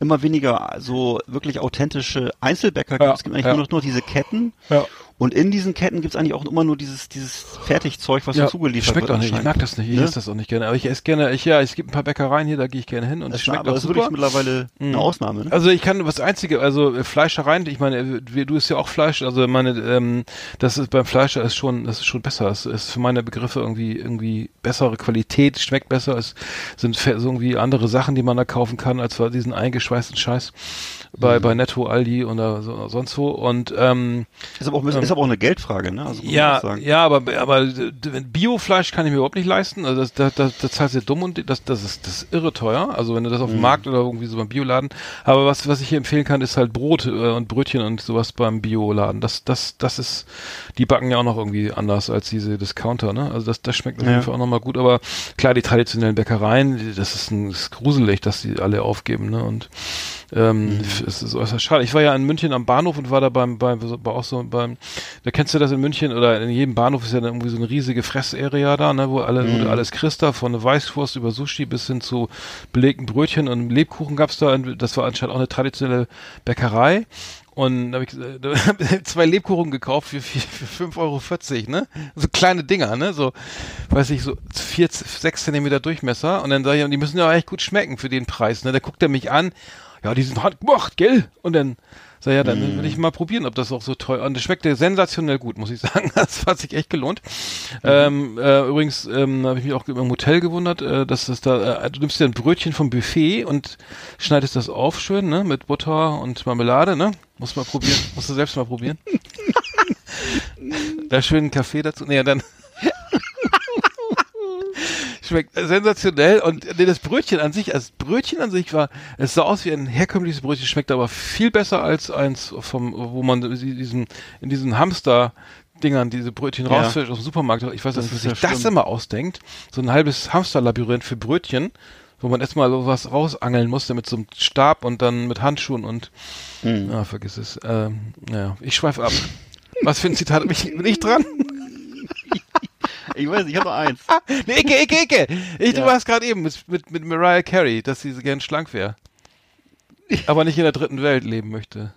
immer weniger so wirklich authentische Einzelbäcker gibt. Ja, es gibt eigentlich ja. nur noch nur diese Ketten. Ja. Und in diesen Ketten gibt es eigentlich auch immer nur dieses, dieses Fertigzeug, was so zugeliefert schmeckt wird. auch nicht. Ich mag das nicht. Ich Ne? esse das auch nicht gerne. Aber ich esse gerne, ich, ja, es gibt ein paar Bäckereien hier, da gehe ich gerne hin und Das es ist, schmeckt aber auch das ist super. wirklich mittlerweile eine Mhm. Ausnahme. Ne? Also ich kann was einzige, also Fleischereien, ich meine, du isst ja auch Fleisch, also meine, ähm, das ist beim Fleisch ist schon, das ist schon besser. Es ist für meine Begriffe irgendwie irgendwie bessere Qualität, schmeckt besser. Es sind irgendwie andere Sachen, die man da kaufen kann, als diesen eingeschweißten Scheiß bei bei Netto, Aldi oder so, sonst wo. Und ähm, Ist aber auch, ist aber auch eine Geldfrage, ne? Also ja, ja, aber aber d- Biofleisch kann ich mir überhaupt nicht leisten. Also das, das, das, das zahlst du dumm und das, das ist das ist irre teuer. Also wenn du das auf Mhm. dem Markt oder irgendwie so beim Bioladen. Aber was was ich hier empfehlen kann, ist halt Brot äh, und Brötchen und sowas beim Bioladen. Das das das ist, die backen ja auch noch irgendwie anders als diese Discounter. Ne? Also das das schmeckt auf Ja. jeden Fall auch nochmal gut. Aber klar, die traditionellen Bäckereien, das ist, ein, das ist gruselig, dass die alle aufgeben. Ne? Und ähm, es ist äußerst schade. Ich war ja in München am Bahnhof und war da beim, beim, bei auch so beim, da kennst du das in München oder in jedem Bahnhof ist ja dann irgendwie so eine riesige Fressarea da, ne, wo alle, wo du alles kriegst da, von Weißwurst über Sushi bis hin zu belegten Brötchen und Lebkuchen gab's da. Das war anscheinend auch eine traditionelle Bäckerei. Und da habe ich äh, (laughs) da hab zwei Lebkuchen gekauft für, für, für 5,40 Euro, ne? So kleine Dinger, ne? So, weiß ich, so vier, sechs Zentimeter Durchmesser. Und dann sage ich, die müssen ja echt gut schmecken für den Preis, ne? Da guckt er mich an. Ja, die sind hart gemacht, gell? Und dann sag ja, dann Mhm. will ich mal probieren, ob das auch so toll. Und es schmeckte sensationell gut, muss ich (laughs) sagen. Das hat sich echt gelohnt. Ähm, äh, übrigens ähm, habe ich mich auch im Hotel gewundert, äh, dass das da, äh, du nimmst dir ein Brötchen vom Buffet und schneidest das auf schön, ne, mit Butter und Marmelade, ne? Muss mal probieren, (laughs) musst du selbst mal probieren. (laughs) da schön einen Kaffee dazu. Nee, dann schmeckt sensationell und nee, das Brötchen an sich, das Brötchen an sich war, es sah aus wie ein herkömmliches Brötchen, schmeckt aber viel besser als eins vom, wo man diesen, in diesen Hamster Dingern diese Brötchen Ja. rausfällt aus dem Supermarkt. Ich weiß Das nicht, ist sich ja das immer ausdenkt. So ein halbes Hamsterlabyrinth für Brötchen, wo man erstmal sowas rausangeln musste mit so einem Stab und dann mit Handschuhen und Hm. ja, vergiss es. Ähm, naja, ich schweife ab. Was für ein Zitat bin ich, bin ich dran? (laughs) Ich weiß, nicht, ich habe noch eins. (laughs) Nee, Icke, Icke, Icke. Ich, Du Ja. warst gerade eben mit, mit, mit Mariah Carey, dass sie so gern schlank wäre. (laughs) Aber nicht in der dritten Welt leben möchte.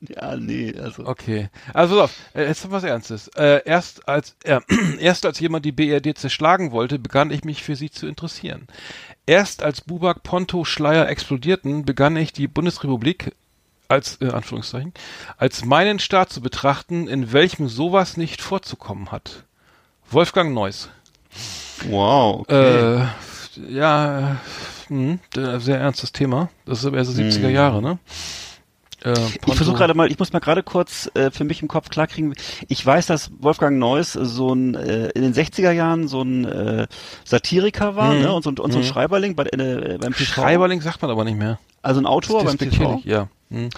Ja, nee, also. Okay. Also pass auf, äh, jetzt noch was Ernstes. Äh, erst als äh, (clears throat) erst als jemand die BRD zerschlagen wollte, begann ich mich für sie zu interessieren. Erst als Bubak, Ponto, Schleier explodierten, begann ich die Bundesrepublik als äh, Anführungszeichen als meinen Staat zu betrachten, in welchem sowas nicht vorzukommen hat. Wolfgang Neuss. Wow, okay. Äh, ja, mh, äh, sehr ernstes Thema. Das ist aber erst 70er Jahre, ne? Äh, Ich versuche gerade mal, ich muss mal gerade kurz äh, für mich im Kopf klarkriegen. Ich weiß, dass Wolfgang Neuss so ein äh, in den 60er Jahren so ein äh, Satiriker war, Mhm. ne? Und so, ein- und so ein Mhm. Schreiberling bei, äh, beim TV. Schreiberling sagt man aber nicht mehr. Also ein Autor beim TV. Ja. Hm.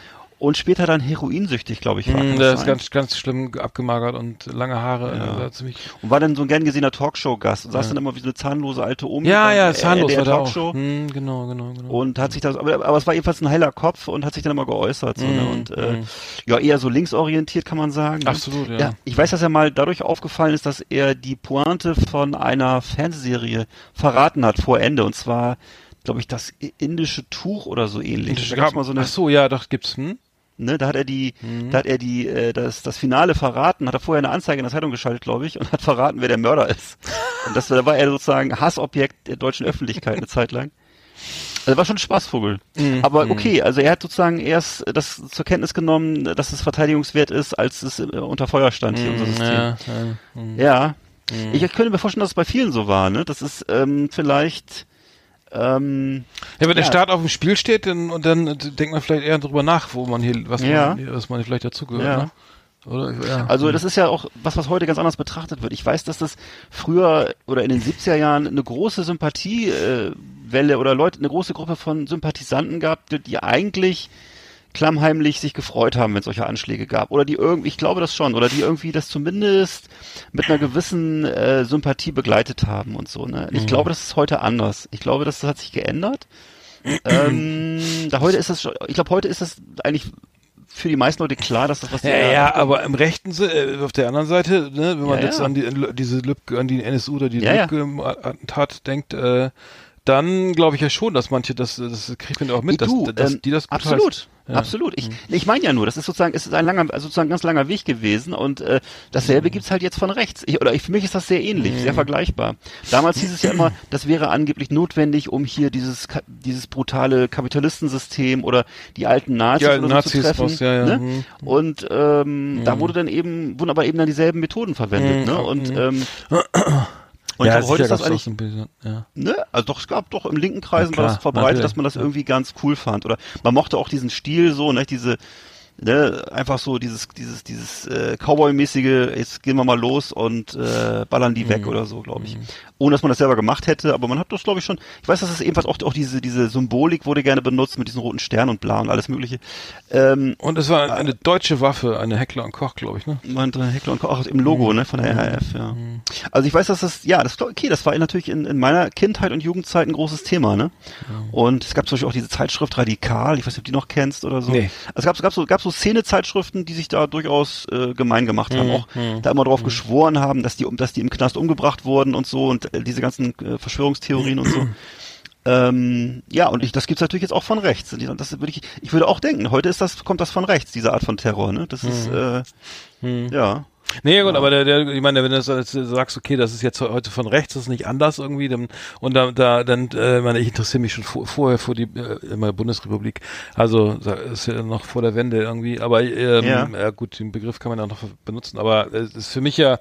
Und später dann heroinsüchtig, glaube ich, war. Hm, Kann der das ist ganz, ganz schlimm abgemagert und lange Haare. Ja. Also ziemlich, Und war dann so ein gern gesehener Talkshow-Gast und saß Ja. dann immer wie so eine zahnlose alte Omi. ja, ja, zahnlos war der auch. Talkshow. Hm, genau, genau, genau. Und hat sich das, aber, aber es war jedenfalls ein heller Kopf und hat sich dann immer geäußert. So, ne? Mhm, Und äh, mhm. ja, eher so linksorientiert kann man sagen. ne? Absolut, ja. Ja, ich weiß, dass er mal dadurch aufgefallen ist, dass er die Pointe von einer Fernsehserie verraten hat vor Ende. Und zwar, glaube ich, das indische Tuch oder so ähnlich. Da gab's mal so eine, Ach so, ja, doch gibt's. Hm? Ne, da hat er die, Mhm. da hat er die, äh, das, das Finale verraten, hat er vorher eine Anzeige in der Zeitung geschaltet, glaube ich, und hat verraten, wer der Mörder ist. (laughs) Und das da war er sozusagen Hassobjekt der deutschen Öffentlichkeit eine Zeit lang. Also war schon ein Spaßvogel. Mhm. Aber okay, also er hat sozusagen erst das zur Kenntnis genommen, dass es verteidigungswert ist, als es äh, unter Feuer stand hier, unser Hm, System. ja, ja, hm. Ja. Ich könnte mir vorstellen, dass es bei vielen so war, ne? Das ist ähm, vielleicht ähm, Ja, wenn der Ja. Staat auf dem Spiel steht, dann, und dann denkt man vielleicht eher drüber nach, wo man hier, was Ja. man, was man vielleicht dazugehört, Ja. ne? Oder? Ja. Also das ist ja auch was, was heute ganz anders betrachtet wird. Ich weiß, dass das früher oder in den 70er Jahren eine große Sympathiewelle Welle oder Leute, eine große Gruppe von Sympathisanten gab, die, die eigentlich klammheimlich sich gefreut haben, wenn es solche Anschläge gab. Oder die irgendwie, ich glaube das schon, oder die irgendwie das zumindest mit einer gewissen äh, Sympathie begleitet haben und so. Ne? Ich glaube, das ist heute anders. Ich glaube, das hat sich geändert. ähm, da heute ist das schon, ich glaube, heute ist das eigentlich für die meisten Leute klar, dass das was Ja, der- ja, aber im rechten äh, auf der anderen Seite, ne, wenn man Ja, jetzt ja. an die, an diese Lübcke, an die NSU oder die Ja, ja. Lübcke-Attentat denkt, äh, dann glaube ich ja schon, dass manche das, das kriegt man auch mit, Nee, du, dass, dass ähm, die das gut absolut. Ja. Mhm. absolut. Ich, ich meine ja nur, das ist sozusagen, es ist ein langer, also sozusagen ein ganz langer Weg gewesen und äh, dasselbe Mhm. gibt's halt jetzt von rechts. Ich, oder ich, für mich ist das sehr ähnlich, sehr vergleichbar. Damals hieß es ja immer, (clears throat) das wäre angeblich notwendig, um hier dieses dieses brutale Kapitalistensystem oder die alten Nazis, alten oder so zu Nazis treffen. raus, ja, ja, Ne? mhm. Und ähm, da wurde dann eben, wurden aber eben dann dieselben Methoden verwendet. Mhm, Ne? Und mhm. ähm, (clears throat) und ja, ich glaube, heute ist das eigentlich bisschen, ja. Ne? Also doch, es gab doch im linken Kreisen Ja, war klar, das verbreitet, natürlich, dass man das irgendwie ganz cool fand. Oder man mochte auch diesen Stil so, ne, diese, ne, einfach so dieses, dieses, dieses äh, Cowboy-mäßige, jetzt gehen wir mal los und äh, ballern die Mhm. weg oder so, glaube ich. Ohne dass man das selber gemacht hätte, aber man hat das, glaube ich, schon. Ich weiß, dass es ebenfalls auch, auch diese, diese Symbolik wurde gerne benutzt mit diesen roten Sternen und bla und alles mögliche. Ähm, Und es war eine deutsche Waffe, eine Heckler und Koch, glaube ich, ne? meinte Heckler und Koch auch im Logo, ne, von der RAF, ja. Also ich weiß, dass das, ja, das okay, das war natürlich in, in meiner Kindheit und Jugendzeit ein großes Thema, ne? Und es gab zum Beispiel auch diese Zeitschrift Radikal, ich weiß nicht, ob du die noch kennst oder so. Nee. Also es gab, es gab so, gab so Szene-Zeitschriften, die sich da durchaus äh, gemein gemacht haben, auch da immer drauf geschworen haben, dass die, um, dass die im Knast umgebracht wurden und so und äh, diese ganzen äh, Verschwörungstheorien und so. Ähm, ja, und ich, das gibt's natürlich jetzt auch von rechts. Das würde ich, ich würde auch denken, heute ist das, kommt das von rechts, diese Art von Terror, ne? Das ist, äh, ja. Nee, gut, aber der, der, ich meine, wenn du sagst, okay, das ist jetzt heute von rechts, das ist nicht anders irgendwie, dann, und da, da dann, äh, ich meine, ich interessiere mich schon vor, vorher vor die äh, immer Bundesrepublik, also ist ja noch vor der Wende irgendwie, aber ähm, Ja. ja. gut, den Begriff kann man ja noch benutzen, aber es ist für mich ja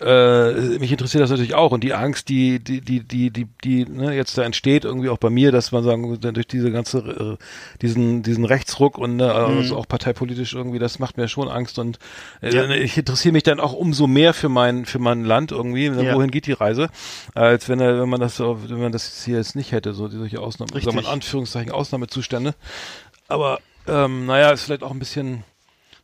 äh, mich interessiert das natürlich auch und die Angst, die die die die die die ne, jetzt da entsteht irgendwie auch bei mir, dass man sagen durch diese ganze äh, diesen diesen Rechtsruck und ne, also auch parteipolitisch irgendwie, das macht mir schon Angst und äh, Ja. ich interessiere mich dann auch umso mehr für mein für mein Land irgendwie, Ja. wohin geht die Reise, als wenn er, wenn man das so, wenn man das hier jetzt nicht hätte, so solche Ausnahmen, sagen wir in. Anführungszeichen Ausnahmezustände. Aber ähm, naja, ist vielleicht auch ein bisschen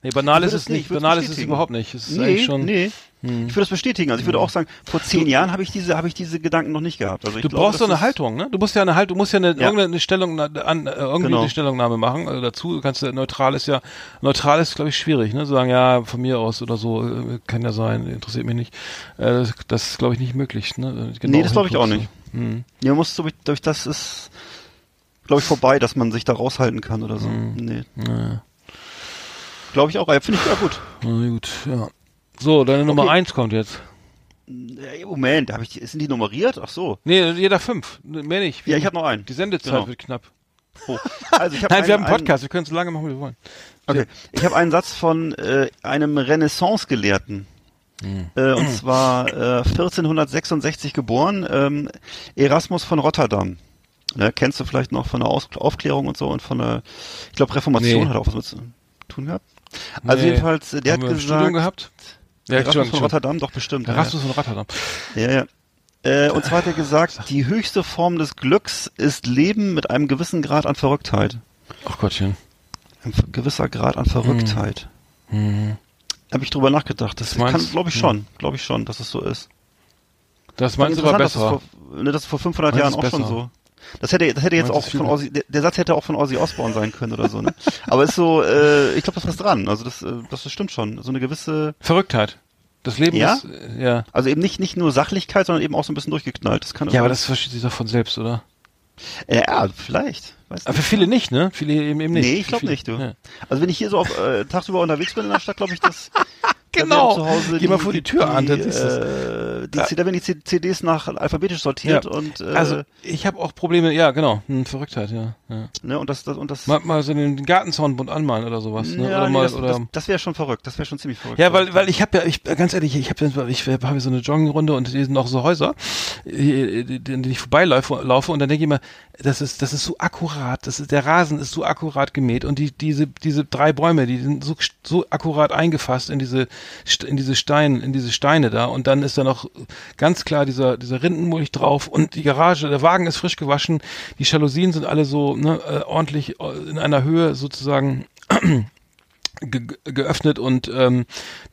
Nee, banal ist es nicht, Banal ist es überhaupt nicht. Es ist Nee, eigentlich schon. nee. Ich würde das bestätigen. Also ich würde auch sagen, vor zehn Jahren habe ich diese, habe ich diese Gedanken noch nicht gehabt. Also ich Du glaube, brauchst doch das eine Haltung, ne? Du musst ja eine Haltung, du musst ja eine, Ja. irgendeine Stellung, an, äh, irgendwie Genau. eine Stellungnahme machen also dazu. Du kannst ja, neutral ist ja, neutral ist, glaube ich, schwierig, ne? Sagen, ja, von mir aus oder so, äh, kann ja sein, interessiert mich nicht. Äh, das, das ist, glaube ich, nicht möglich, ne? Nee, das glaube ich auch nicht. so. Hm. Ja, man muss so, durch das ist, glaube ich, vorbei, dass man sich da raushalten kann oder so. Hm. Nee. Ja. Glaube ich auch. Ja, finde ich ja gut. Na gut, ja. So, deine Nummer Okay. eins kommt jetzt. Ja, Moment, habe ich, die- sind die nummeriert? Ach so. Nee, jeder fünf. Mehr nicht. Ja, ich habe noch einen. Die Sendezeit Genau. wird knapp. Oh. Also ich (laughs) habe Nein, wir haben einen, einen Podcast, wir können so lange machen, wie wir wollen. Okay. Ich habe einen Satz von äh, einem Renaissance-Gelehrten. Hm. Äh, und zwar äh, 1466 geboren, ähm, Erasmus von Rotterdam. Ne, kennst du vielleicht noch von der Aus Aufklärung und so und von der, ich glaube Reformation Nee. hat auch was mit zu tun gehabt. Also Nee. jedenfalls, äh, der Haben hat wir im Studium gesagt, gehabt? Ja, Erasmus Entschuldigung, von Rotterdam, doch bestimmt. ja, Erasmus von Rotterdam. Ja, ja. Äh, und zwar hat er gesagt, (laughs) die höchste Form des Glücks ist Leben mit einem gewissen Grad an Verrücktheit. Ach Gottchen. Ein gewisser Grad an Verrücktheit. Mhm. Habe ich drüber nachgedacht. Das meinst kann, glaube ich schon, glaube ich schon, dass es so ist. Das meinst du aber besser. dass es vor, ne, das ist vor 500 Meinst Jahren auch es schon besser? so. Das hätte, das hätte jetzt auch von Ozzy, der, der Satz hätte auch von Ozzy Osbourne sein können oder so, ne? (laughs) Aber ist so, äh, ich glaube, das was dran. Also das, äh, das, stimmt schon. So eine gewisse, Verrücktheit. Das Leben Ja? ist, äh, ja. also eben nicht, nicht nur Sachlichkeit, sondern eben auch so ein bisschen durchgeknallt. Das kann Ja, aber das versteht sich doch von selbst, oder? ja, vielleicht. Weiß Aber für viele nicht, ne? Viele eben, eben nicht. Nee, ich glaube nicht, du. Ja. Also wenn ich hier so auf, äh, tagsüber unterwegs bin in der Stadt, glaube ich, dass (laughs) Genau. Zu Hause Geh mal vor die Tür an, die, siehst du's. äh, die, Ja. Da werden die CDs nach alphabetisch sortiert und äh, also ich habe auch Probleme, ja genau, hm, Verrücktheit, ja. ja. ne, und das, das und das Mal, mal so den Gartenzaunbund anmalen oder sowas, ne? ja, oder nee, mal, das, oder das, das wäre schon verrückt. Das wäre schon ziemlich verrückt. Ja, weil, weil ich habe ja, ich ganz ehrlich, ich habe ich habe hab so eine Joggingrunde und hier sind auch so Häuser, denen ich vorbeilaufe laufe und dann denke ich immer, das ist das ist so akkurat, das ist der Rasen ist so akkurat gemäht und die diese diese drei Bäume, die sind so so akkurat eingefasst in diese in diese Steine, in diese Steine da und dann ist da noch ganz klar dieser dieser Rindenmulch drauf und die Garage, der Wagen ist frisch gewaschen, die Jalousien sind alle so ne, äh, ordentlich äh, in einer Höhe sozusagen (clears throat) ge geöffnet und ähm,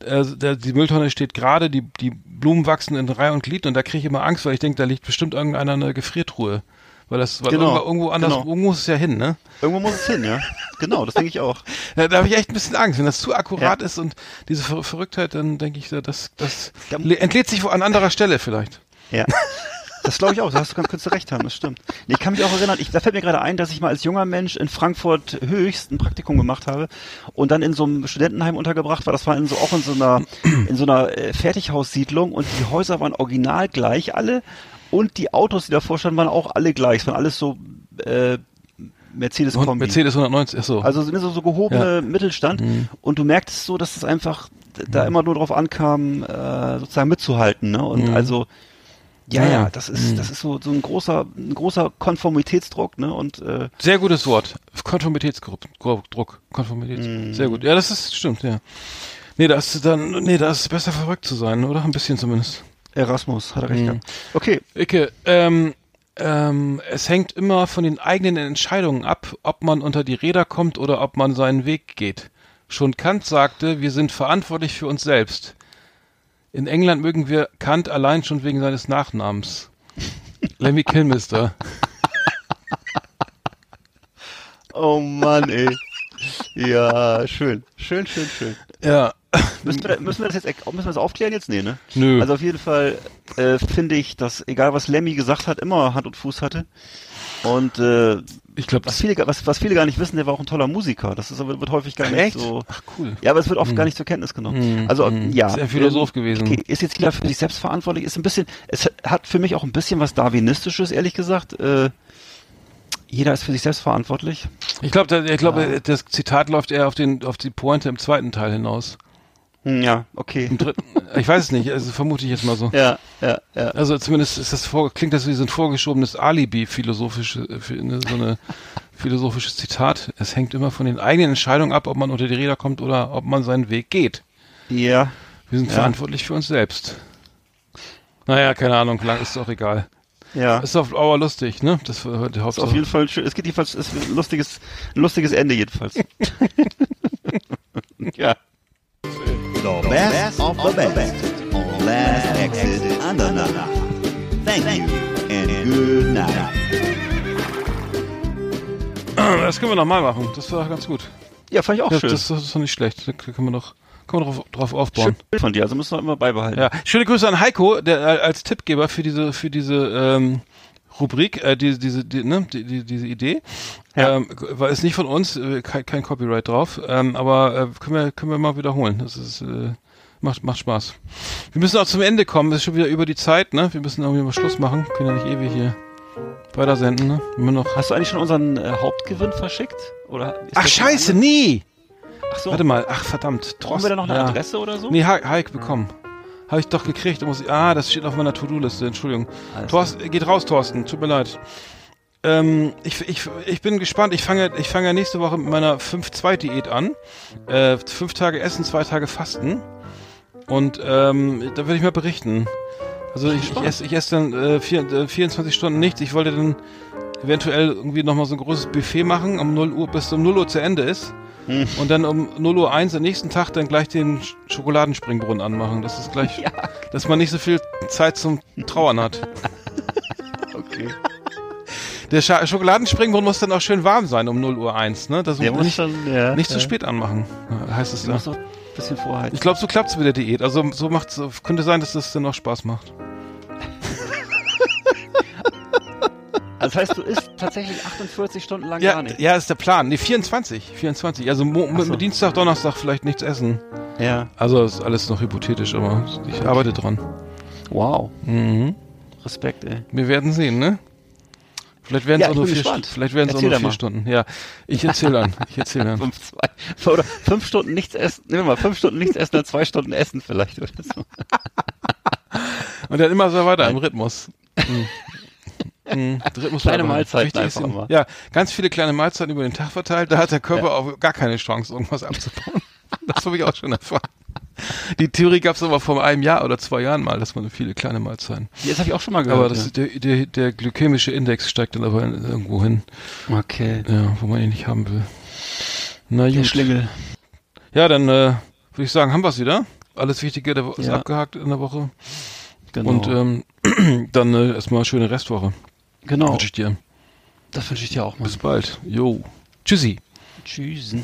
äh, der, die Mülltonne steht gerade, die, die Blumen wachsen in Reihe und Glied und da kriege ich immer Angst, weil ich denke, da liegt bestimmt irgendeiner eine Gefriertruhe. Weil das, weil Genau, irgendwo, irgendwo anders, genau. irgendwo muss es ja hin, ne? Irgendwo muss es hin, ja. Genau, das denke ich auch. (laughs) Da, da habe ich echt ein bisschen Angst. Wenn das zu akkurat Ja. ist und diese Ver Verrücktheit, dann denke ich, das, das Da- le- entlädt sich wo an anderer Stelle vielleicht. Ja. Das glaube ich auch, da hast du ganz du recht haben, das stimmt. Nee, ich kann mich auch erinnern, ich, da fällt mir gerade ein, dass ich mal als junger Mensch in Frankfurt höchst ein Praktikum gemacht habe und dann in so einem Studentenheim untergebracht war. Das war in so, auch in so einer, in so einer äh, Fertighaussiedlung und die Häuser waren original gleich alle und die Autos, die davor standen, waren auch alle gleich. Es waren alles so äh, Mercedes Kombi. Mercedes 190, ach so. Also sind so, so gehobene Ja. Mittelstand Mhm. und du merktest so, dass es einfach da immer nur drauf ankam, äh, sozusagen mitzuhalten, ne? Und Mhm. also ja, Ja. ja, das ist Mhm. das ist so so ein großer ein großer Konformitätsdruck, ne? Und äh, Sehr gutes Wort. Konformitätsdruck. Druck. Konformitätsdruck. Mm. Sehr gut. Ja, das ist stimmt, ja. Nee, das ist dann, nee, das ist besser verrückt zu sein, oder? Ein bisschen zumindest. Erasmus hat er recht Mhm. gehabt. Okay, Icke, ähm, ähm, es hängt immer von den eigenen Entscheidungen ab, ob man unter die Räder kommt oder ob man seinen Weg geht. Schon Kant sagte, wir sind verantwortlich für uns selbst. In England mögen wir Kant allein schon wegen seines Nachnamens. (laughs) Lemmy Kilmister. oh Mann, ey. Ja, schön. Schön, schön, schön. Ja. Müssen wir, müssen wir das jetzt müssen wir das aufklären jetzt? Nee, ne? Nö. Also auf jeden Fall äh, finde ich, dass egal was Lemmy gesagt hat, immer Hand und Fuß hatte. Und äh, Ich glaube, was viele, was, was viele gar nicht wissen, der war auch ein toller Musiker. Das ist wird häufig gar nicht Echt? so. Ach cool. Ja, aber es wird oft gar nicht zur Kenntnis genommen. Hm, also hm. ja, Sehr Philosoph ähm, gewesen. Okay, ist jetzt jeder für sich selbst verantwortlich. Ist ein bisschen, es hat für mich auch ein bisschen was Darwinistisches, ehrlich gesagt. Äh, jeder ist für sich selbst verantwortlich. Ich glaube, ich glaube, das Zitat läuft eher auf den auf die Pointe im zweiten Teil hinaus. Hm, ja, okay. Im dritten, ich weiß es nicht, also vermute ich jetzt mal so. Ja, ja, ja. Also zumindest ist das vor, klingt das wie so ein vorgeschobenes Alibi philosophische für eine, so eine (laughs) philosophisches Zitat. Es hängt immer von den eigenen Entscheidungen ab, ob man unter die Räder kommt oder ob man seinen Weg geht. Ja, Wir sind Ja. verantwortlich für uns selbst. Naja, keine Ahnung, lang ist doch egal. ja. Ist auf Dauer lustig, ne? Das war ist Hauptsache. auf jeden Fall schön. Es geht jedenfalls, es ist ein lustiges, ein lustiges Ende jedenfalls. (laughs) (laughs) ja. The best of the best on Last Exit Andernach. Thank you and good night. Das können wir nochmal machen. Das war ganz gut. Ja, fand ich auch Das, schön. das, das ist doch nicht schlecht. Da können wir noch, können wir drauf, drauf aufbauen. schön von dir, also müssen wir immer beibehalten. Ja, schöne Grüße an Heiko, der äh, als Tippgeber für diese für diese ähm, Rubrik, äh, diese diese die, ne, die, die, diese Idee. Ja. Ähm, war ist nicht von uns, äh, kein, kein Copyright drauf, ähm, aber äh, können wir können wir mal wiederholen. Das ist äh, macht macht Spaß. Wir müssen auch zum Ende kommen. Es ist schon wieder über die Zeit, ne? Wir müssen irgendwie mal Schluss machen. Können ja nicht ewig hier weiter senden, ne? Immer noch. Hast du eigentlich schon unseren äh, Hauptgewinn verschickt? Oder Ach das Scheiße, nie. Ach so. Warte mal. Ach verdammt. Brauchen wir da noch eine Ja. Adresse oder so? Nee, Heik bekommen. Habe ich doch gekriegt. Muss ich, ah, das steht auf meiner To-Do-Liste. Entschuldigung. Thorsten, geht raus, Thorsten. Tut mir leid. Ähm, ich, ich, ich bin gespannt. Ich fange, ich fange ja nächste Woche mit meiner 5-2-Diät an. Äh, fünf Tage Essen, zwei Tage Fasten. Und ähm, da werde ich mal berichten. Also ich, ich esse ich esse dann äh, vier, äh, 24 Stunden nichts. Ich wollte dann eventuell irgendwie nochmal so ein großes Buffet machen, um 0 Uhr, bis um 0 Uhr zu Ende ist. (laughs) Und dann um 0 Uhr 1 am nächsten Tag dann gleich den Sch- Schokoladenspringbrunnen anmachen. Das ist gleich, (laughs) dass man nicht so viel Zeit zum Trauern hat. (laughs) Okay. Der Scha Schokoladenspringbrunnen muss dann auch schön warm sein um 0 Uhr 1, ne? Das muss nicht, schon, ja. nicht zu ja. spät anmachen, heißt es da. bisschen vorhalten. Ich glaube, so klappt's mit der Diät. Also so macht's, könnte sein, dass das dann noch Spaß macht. Also das heißt, du isst tatsächlich 48 Stunden lang Ja, gar nicht. ja, ist der Plan. Nee, 24. 24. Also mo so. Dienstag, Donnerstag vielleicht nichts essen. Ja. Also ist alles noch hypothetisch, aber ich arbeite dran. Wow. Mhm. Respekt, ey. Wir werden sehen, ne? Vielleicht werden es Ja, auch nur vier, gespannt. Stu- vielleicht werden es auch nur vier. Stunden. Ja, ich erzähle dann. Ich erzähle dann. (laughs) Fünf, zwei. Oder fünf Stunden nichts essen. Nehmen wir mal, fünf Stunden nichts essen, dann zwei Stunden essen vielleicht oder so. (laughs) Und dann immer so weiter im Rhythmus. (laughs) Mhm. Mhm. Kleine Mahlzeiten einfach ist- immer. Ja, ganz viele kleine Mahlzeiten über den Tag verteilt. Da hat der Körper Ja. auch gar keine Chance, irgendwas abzubauen. (laughs) Das habe ich auch schon erfahren. Die Theorie gab es aber vor einem Jahr oder zwei Jahren mal, dass man viele kleine Mahlzeiten. Das habe ich auch schon mal gehört. Aber das, der, der, der glykämische Index steigt dann aber irgendwo hin, ja. Okay. ja, wo man ihn nicht haben will. Na Der gut. Schlingel. Ja, dann äh, würde ich sagen, haben wir es wieder. Alles Wichtige der Wo- ist Ja. abgehakt in der Woche. Genau. Und ähm, (clears throat) dann äh, erstmal eine schöne Restwoche. Genau. Wünsche ich dir. Das wünsche ich dir auch mal. Bis bald. Jo. Tschüssi. Tschüss.